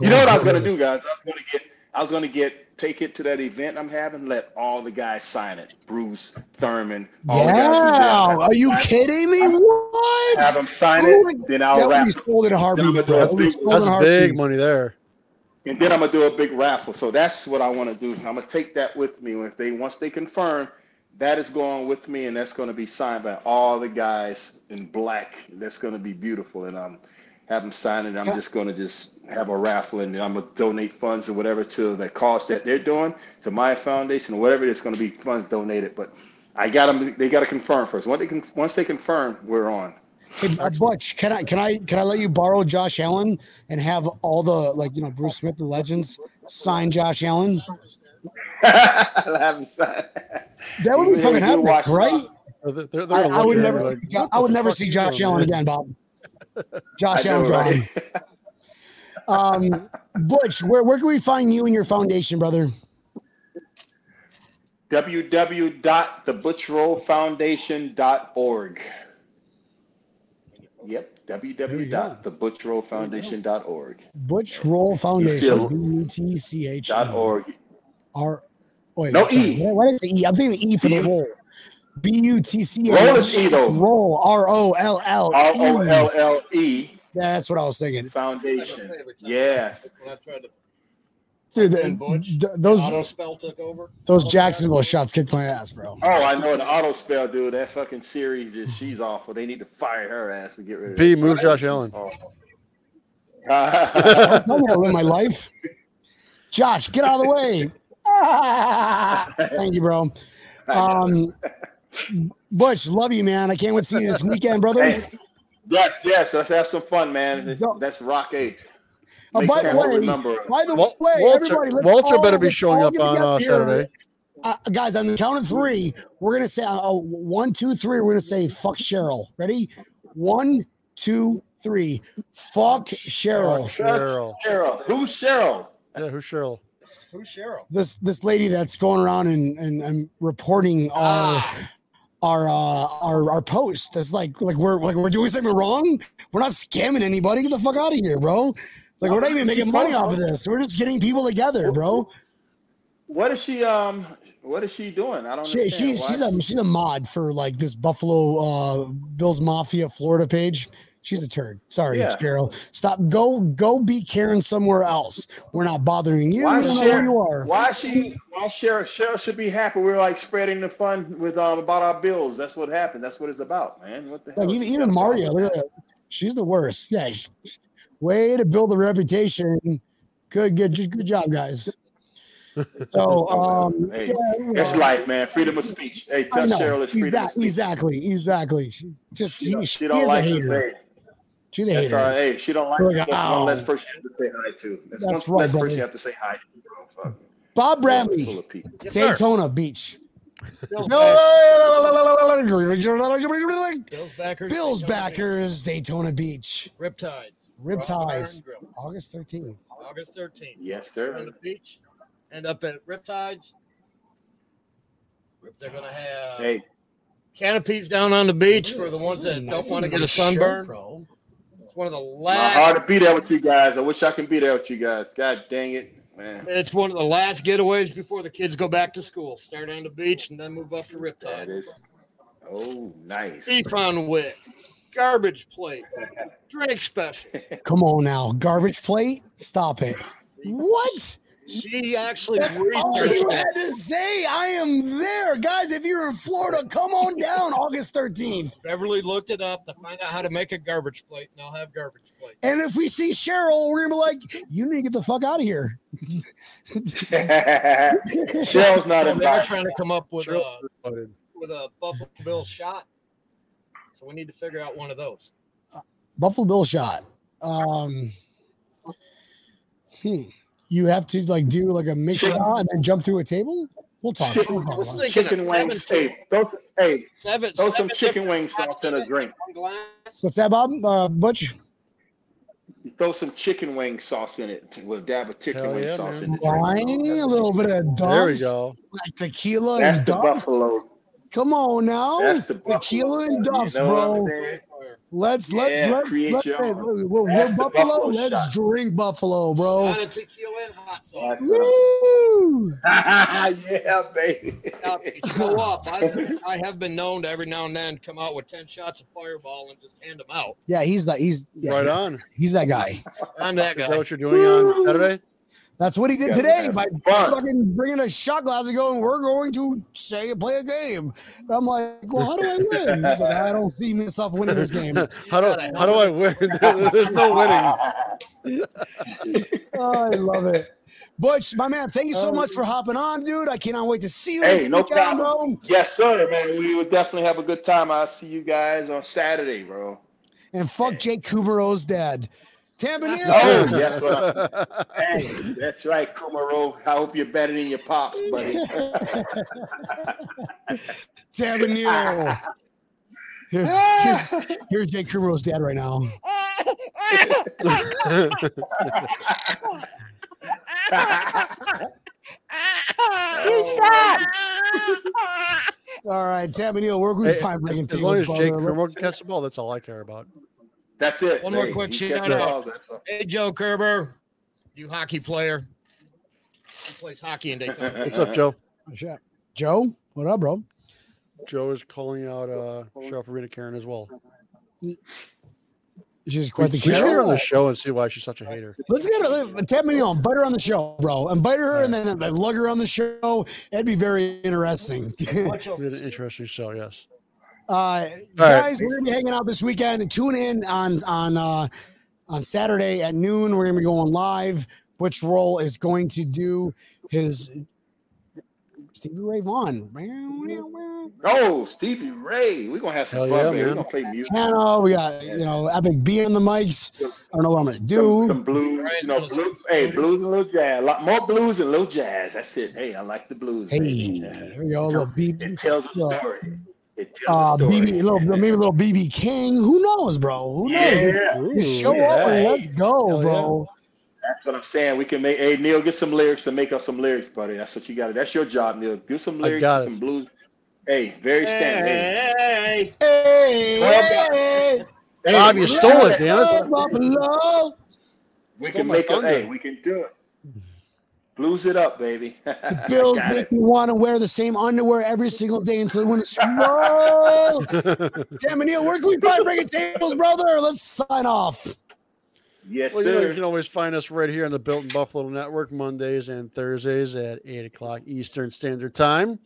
you know what I was gonna do, guys? I was gonna get I was gonna get take it to that event I'm having. Let all the guys sign it. Bruce Thurman. All the guys. Yeah. Are you kidding me? What? Have them sign Oh it. my- Then I'll would be raffle. sold in a heartbeat. That's bro. That would be big- sold That's big money there. And then I'm gonna do a big raffle. So that's what I want to do. I'm gonna take that with me. If they once they confirm, that is going with me, and that's gonna be signed by all the guys in black. That's gonna be beautiful, and I'm. um, have them sign it. I'm just gonna just have a raffle, and I'm gonna donate funds or whatever to the cause that they're doing to my foundation or whatever. It's gonna be funds donated, but I got them. They got to confirm first. Once they can, once they confirm, we're on. Hey, uh, Butch, can I can I can I let you borrow Josh Allen and have all the like you know Bruce Smith the legends sign Josh Allen? I'll have them sign. That would be fucking we epic, right? They're, they're, they're I, I would never, me like, Jo- what I would never see Josh Allen [LAUGHS] again, Bob. Josh Allen's gone. Um, Butch, where where can we find you and your foundation, brother? www.thebutchrollfoundation.org. Yep, www.thebutchrollfoundation.org. Butch Roll Foundation. B U T C H Dot org. R. Wait, No sorry, E. Why why did I say E? I'm thinking E for the roll. B U T C H. Roll is E, though. Roll. R O L L. R O E. L L E That's what I was thinking, Foundation. Yes. When I tried to, dude. the- Butch, th- those auto spell took over. those Jacksonville shots kicked my ass, bro. Oh, I know the auto spell, dude. That fucking series just she's awful. They need to fire her ass to get rid of B, that. move She's Josh Allen. I'm trying to live my life. Josh, get out of the way. [LAUGHS] Thank you, bro. Um, Butch, love you, man. I can't wait to see you this weekend, brother. Hey, yes, yes. Let's have some fun, man. That's rock A. Oh, Make by the way, remember. by the Wal- way, Walter, everybody, let's Walter all- better be showing up on uh. Saturday. Uh, guys, on the count of three, we're gonna say uh, one, two, three. We're gonna say fuck Cheryl. Ready? One, two, three. Fuck Cheryl. Cheryl. Cheryl. Who's Cheryl? Yeah, who's Cheryl? Who's Cheryl? This this lady that's going around and and, and reporting our Ah, our uh our our post. That's like like we're like we're doing something wrong. We're not scamming anybody. Get the fuck out of here, bro. Like we're not even making money off of this. We're just getting people together, bro. What is she? Um, what is she doing? I don't She, understand. she, she's a she's a mod for like this Buffalo uh Bills Mafia Florida page. She's a turd. Sorry, Yeah. Cheryl. Stop. Go go be Karen somewhere else. We're not bothering you. Why We don't know who you are. Why she? Why Cheryl? Cheryl should be happy. We're like spreading the fun with um about our bills. That's what happened. That's what it's about, man. What the hell? Like even, even Mario, look at she's the worst. Yeah, way to build a reputation. Good, good, good, good job, guys. [LAUGHS] So, um, Hey, yeah, It's life, man. Freedom of speech. Hey, tell. Cheryl it's freedom of speech. exactly, exactly. She just She she, don't, she, she don't is like a to hater. Say. She's a That's hater. all right. Hey, she don't like. Like, That's ow. one less person you have to say hi to. That's, That's one right, less brother. person you have to say hi to. Bro. Fuck. Bob Full Bradley, of people. yes, sir. Daytona Beach. Bills, Bills backers. Bills Daytona Beach. backers, Daytona Beach. Riptides. Riptides. Raw Bar and Grill. August 13th. August 13th. Yes, on sir. the beach. End up at Riptides. They're going to have Hey, canopies down on the beach for the ones that don't want to get a sunburn. bro. It's one of the my hard last. to be there with you guys. I wish I can be there with you guys. God dang it, man. It's one of the last getaways before the kids go back to school. Start on the beach and then move up to That Riptide. is. Oh, nice. Beef on weck, garbage plate, drink special. Come on now. Garbage plate? Stop it. What? She actually That's all researched you it. had to say. I am there. Guys, if you're in Florida, come on down [LAUGHS] August 13th. Beverly Beverly looked it up to find out how to make a garbage plate, and I'll have garbage plate. And if we see Cheryl, we're going to be like, you need to get the fuck out of here. [LAUGHS] Cheryl's not in. They're trying to come up with Cheryl- a with a Buffalo Bill shot, so we need to figure out one of those. Buffalo Bill shot. Um, hmm. You have to like do like a mix Chicken- and then jump through a table? We'll talk. Chicken, We'll talk about it. chicken wings. seven, Hey, throw, hey, seven, throw some chicken different wing sauce in a drink. glass. What's that, Bob? Uh, Butch? Throw some chicken wing sauce in it. We'll dab a chicken Hell wing yeah, sauce man. in the Wine, drink. a little bit of There we Duff's, go. like tequila That's and the Duff's. buffalo. Come on now. That's the buffalo. Tequila and You Duff's, know what I'm bro. Saying? Let's let's Yeah, let's, create let's your say, own. we're, we're Buffalo. Buffalo Let's drink Buffalo, bro. Lot of tequila and hot sauce. That's Woo! [LAUGHS] yeah, baby. Now, to show up, I, I have been known to every now and then come out with ten shots of Fireball and just hand them out. Yeah, he's that. He's yeah, right he's, on. he's that guy. I'm that guy. Is that what you're doing on Saturday? That's what he did Yeah, today by fun. fucking bringing a shot glass and going, "We're going to say play a game." And I'm like, "Well, how do I win?" Like, I don't see myself winning this game. [LAUGHS] How do God, I how do I win? [LAUGHS] There's no winning. Oh, [LAUGHS] I love it. Butch, my man, thank you so oh, much for hopping on, dude. I cannot wait to see you. Hey, this no weekend, problem. Yes, sir, man. We would definitely have a good time. I'll see you guys on Saturday, bro. And fuck Jake Kumerow's dad. Tampa Neal. Oh, yes, sir. Hey, that's right, Kumerow. I hope you're better than your pops, buddy. [LAUGHS] Tampa Neal. Here's, here's, here's Jake Kumerow's dad right now. You suck. All right, Tampa Neal, where can we Hey, find breaking as long as Jake brother? Kumerow can catch the ball, that's all I care about. That's it. One more Hey, quick shout out. all that stuff. Hey, Joe Kerber, you hockey player. He plays hockey in Daytona. [LAUGHS] What's up, Joe? Shit. Joe, what up, bro? Joe is calling out uh Sheriff Rita Karen as well. She's quite the we should get her on the show and see why she's such a hater. Let's get her. Tampa Neal, invite her on the show, bro. Invite her and then then lug her on the show. It'd be very interesting. We had an interesting show, yes. Uh, guys, we're gonna be hanging out this weekend. Tune in on on uh, on Saturday at noon. We're gonna be going live. Butch Roll is going to do his Stevie Ray Vaughan. Oh, Stevie Ray. We're gonna have some Hell fun, yeah, man. We're gonna play music. Piano. We got you know Epic B on the mics. I don't know what I'm gonna do. some blues, Right, you know, blues. Hey, blues and little jazz. A lot more blues and little jazz. That's it. Hey, I like the blues. Hey, baby. there we go. A little beat. It tells a story. It tell uh, the story. BB, little, maybe a little BB King. Who knows, bro? Who knows? Yeah, Ooh, show look at up and let's go, Hell bro. that's what I'm saying. We can make. Hey, Neil, get some lyrics and make up some lyrics, buddy. That's what you got. That's your job, Neil. Do some lyrics, got some blues. Hey, very standard. Hey, Hey, Hey, Well hey, hey, Bob, you stole it, damn it. We can make up. Hey, we can do it. Blues it up, baby. [LAUGHS] The Bills make it. me want to wear the same underwear every single day until they win the Super Bowl. [LAUGHS] Damn it, Neil, where can we find breaking tables, brother? Let's sign off. Yes, Well, you know, sir. you can always find us right here on the Built in Buffalo Network Mondays and Thursdays at 8 o'clock Eastern Standard Time.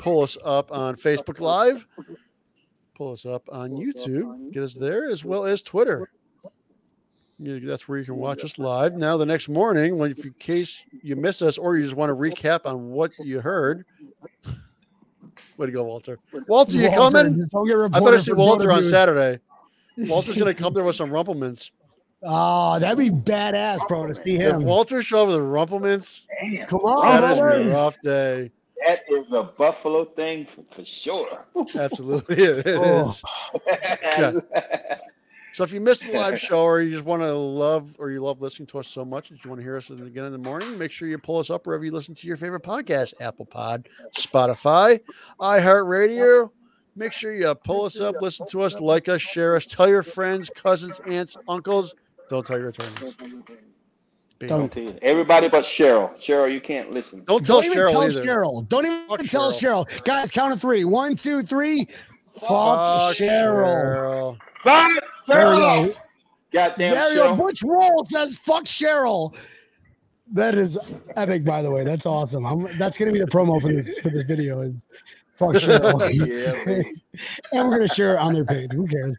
Pull us up on Facebook Live. Pull us up on YouTube. Get us there as well as Twitter. You- That's where you can watch us live. Now, the next morning, when if in case you miss us or you just want to recap on what you heard, [LAUGHS] way to go, Walter. Walter, you Walter, coming? just Don't get I reported better see Walter on. Saturday. Walter's going to come there [LAUGHS] with some rumplements. Oh, that'd be badass, bro, to see If him. Walter show up with the rumplements, Damn, Come on, that is brother. a rough day. that is a Buffalo thing for, for sure. Absolutely, [LAUGHS] it oh. is. Oh. So if you missed the live [LAUGHS] show or you just want to love or you love listening to us so much that you want to hear us again in the morning, make sure you pull us up wherever you listen to your favorite podcast, Apple Pod, Spotify, iHeartRadio. Make sure you pull us up, listen to us, like us, share us, tell your friends, cousins, aunts, uncles. Don't tell your attorneys. Bing. Don't. Tell you. Everybody but Cheryl. Cheryl, you can't listen. Don't tell Don't even Cheryl tell either. Cheryl. Don't even Fuck tell Cheryl. Guys, count of three. One, two, three. Fuck, Fuck Cheryl. Fuck There we Cheryl. go. Goddamn. Cheryl. Butch Roll says fuck Cheryl. That is epic, by the way. That's awesome. I'm, that's gonna be the promo for this for this video. Is fuck Cheryl. [LAUGHS] yeah, [LAUGHS] and we're gonna share it on their page. Who cares?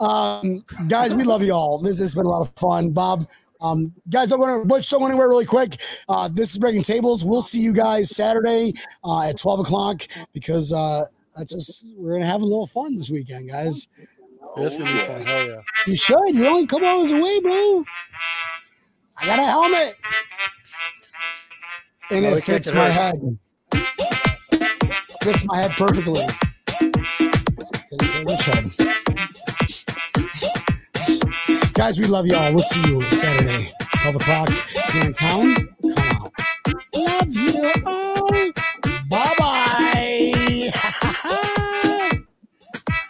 Um, guys, we love you all. This has been a lot of fun. Bob, um, guys, don't go to Butch, don't go anywhere really quick. Uh, this is breaking tables. We'll see you guys Saturday uh, at 12 o'clock because uh, I just we're gonna have a little fun this weekend, guys. It's gonna be fun. Hell yeah. You should. You're only a couple hours away, bro. I got a helmet. And it fits my head. Fits my head perfectly. Head. Guys, we love y'all. We'll see you Saturday, 12 o'clock here in town. Come out. Love you.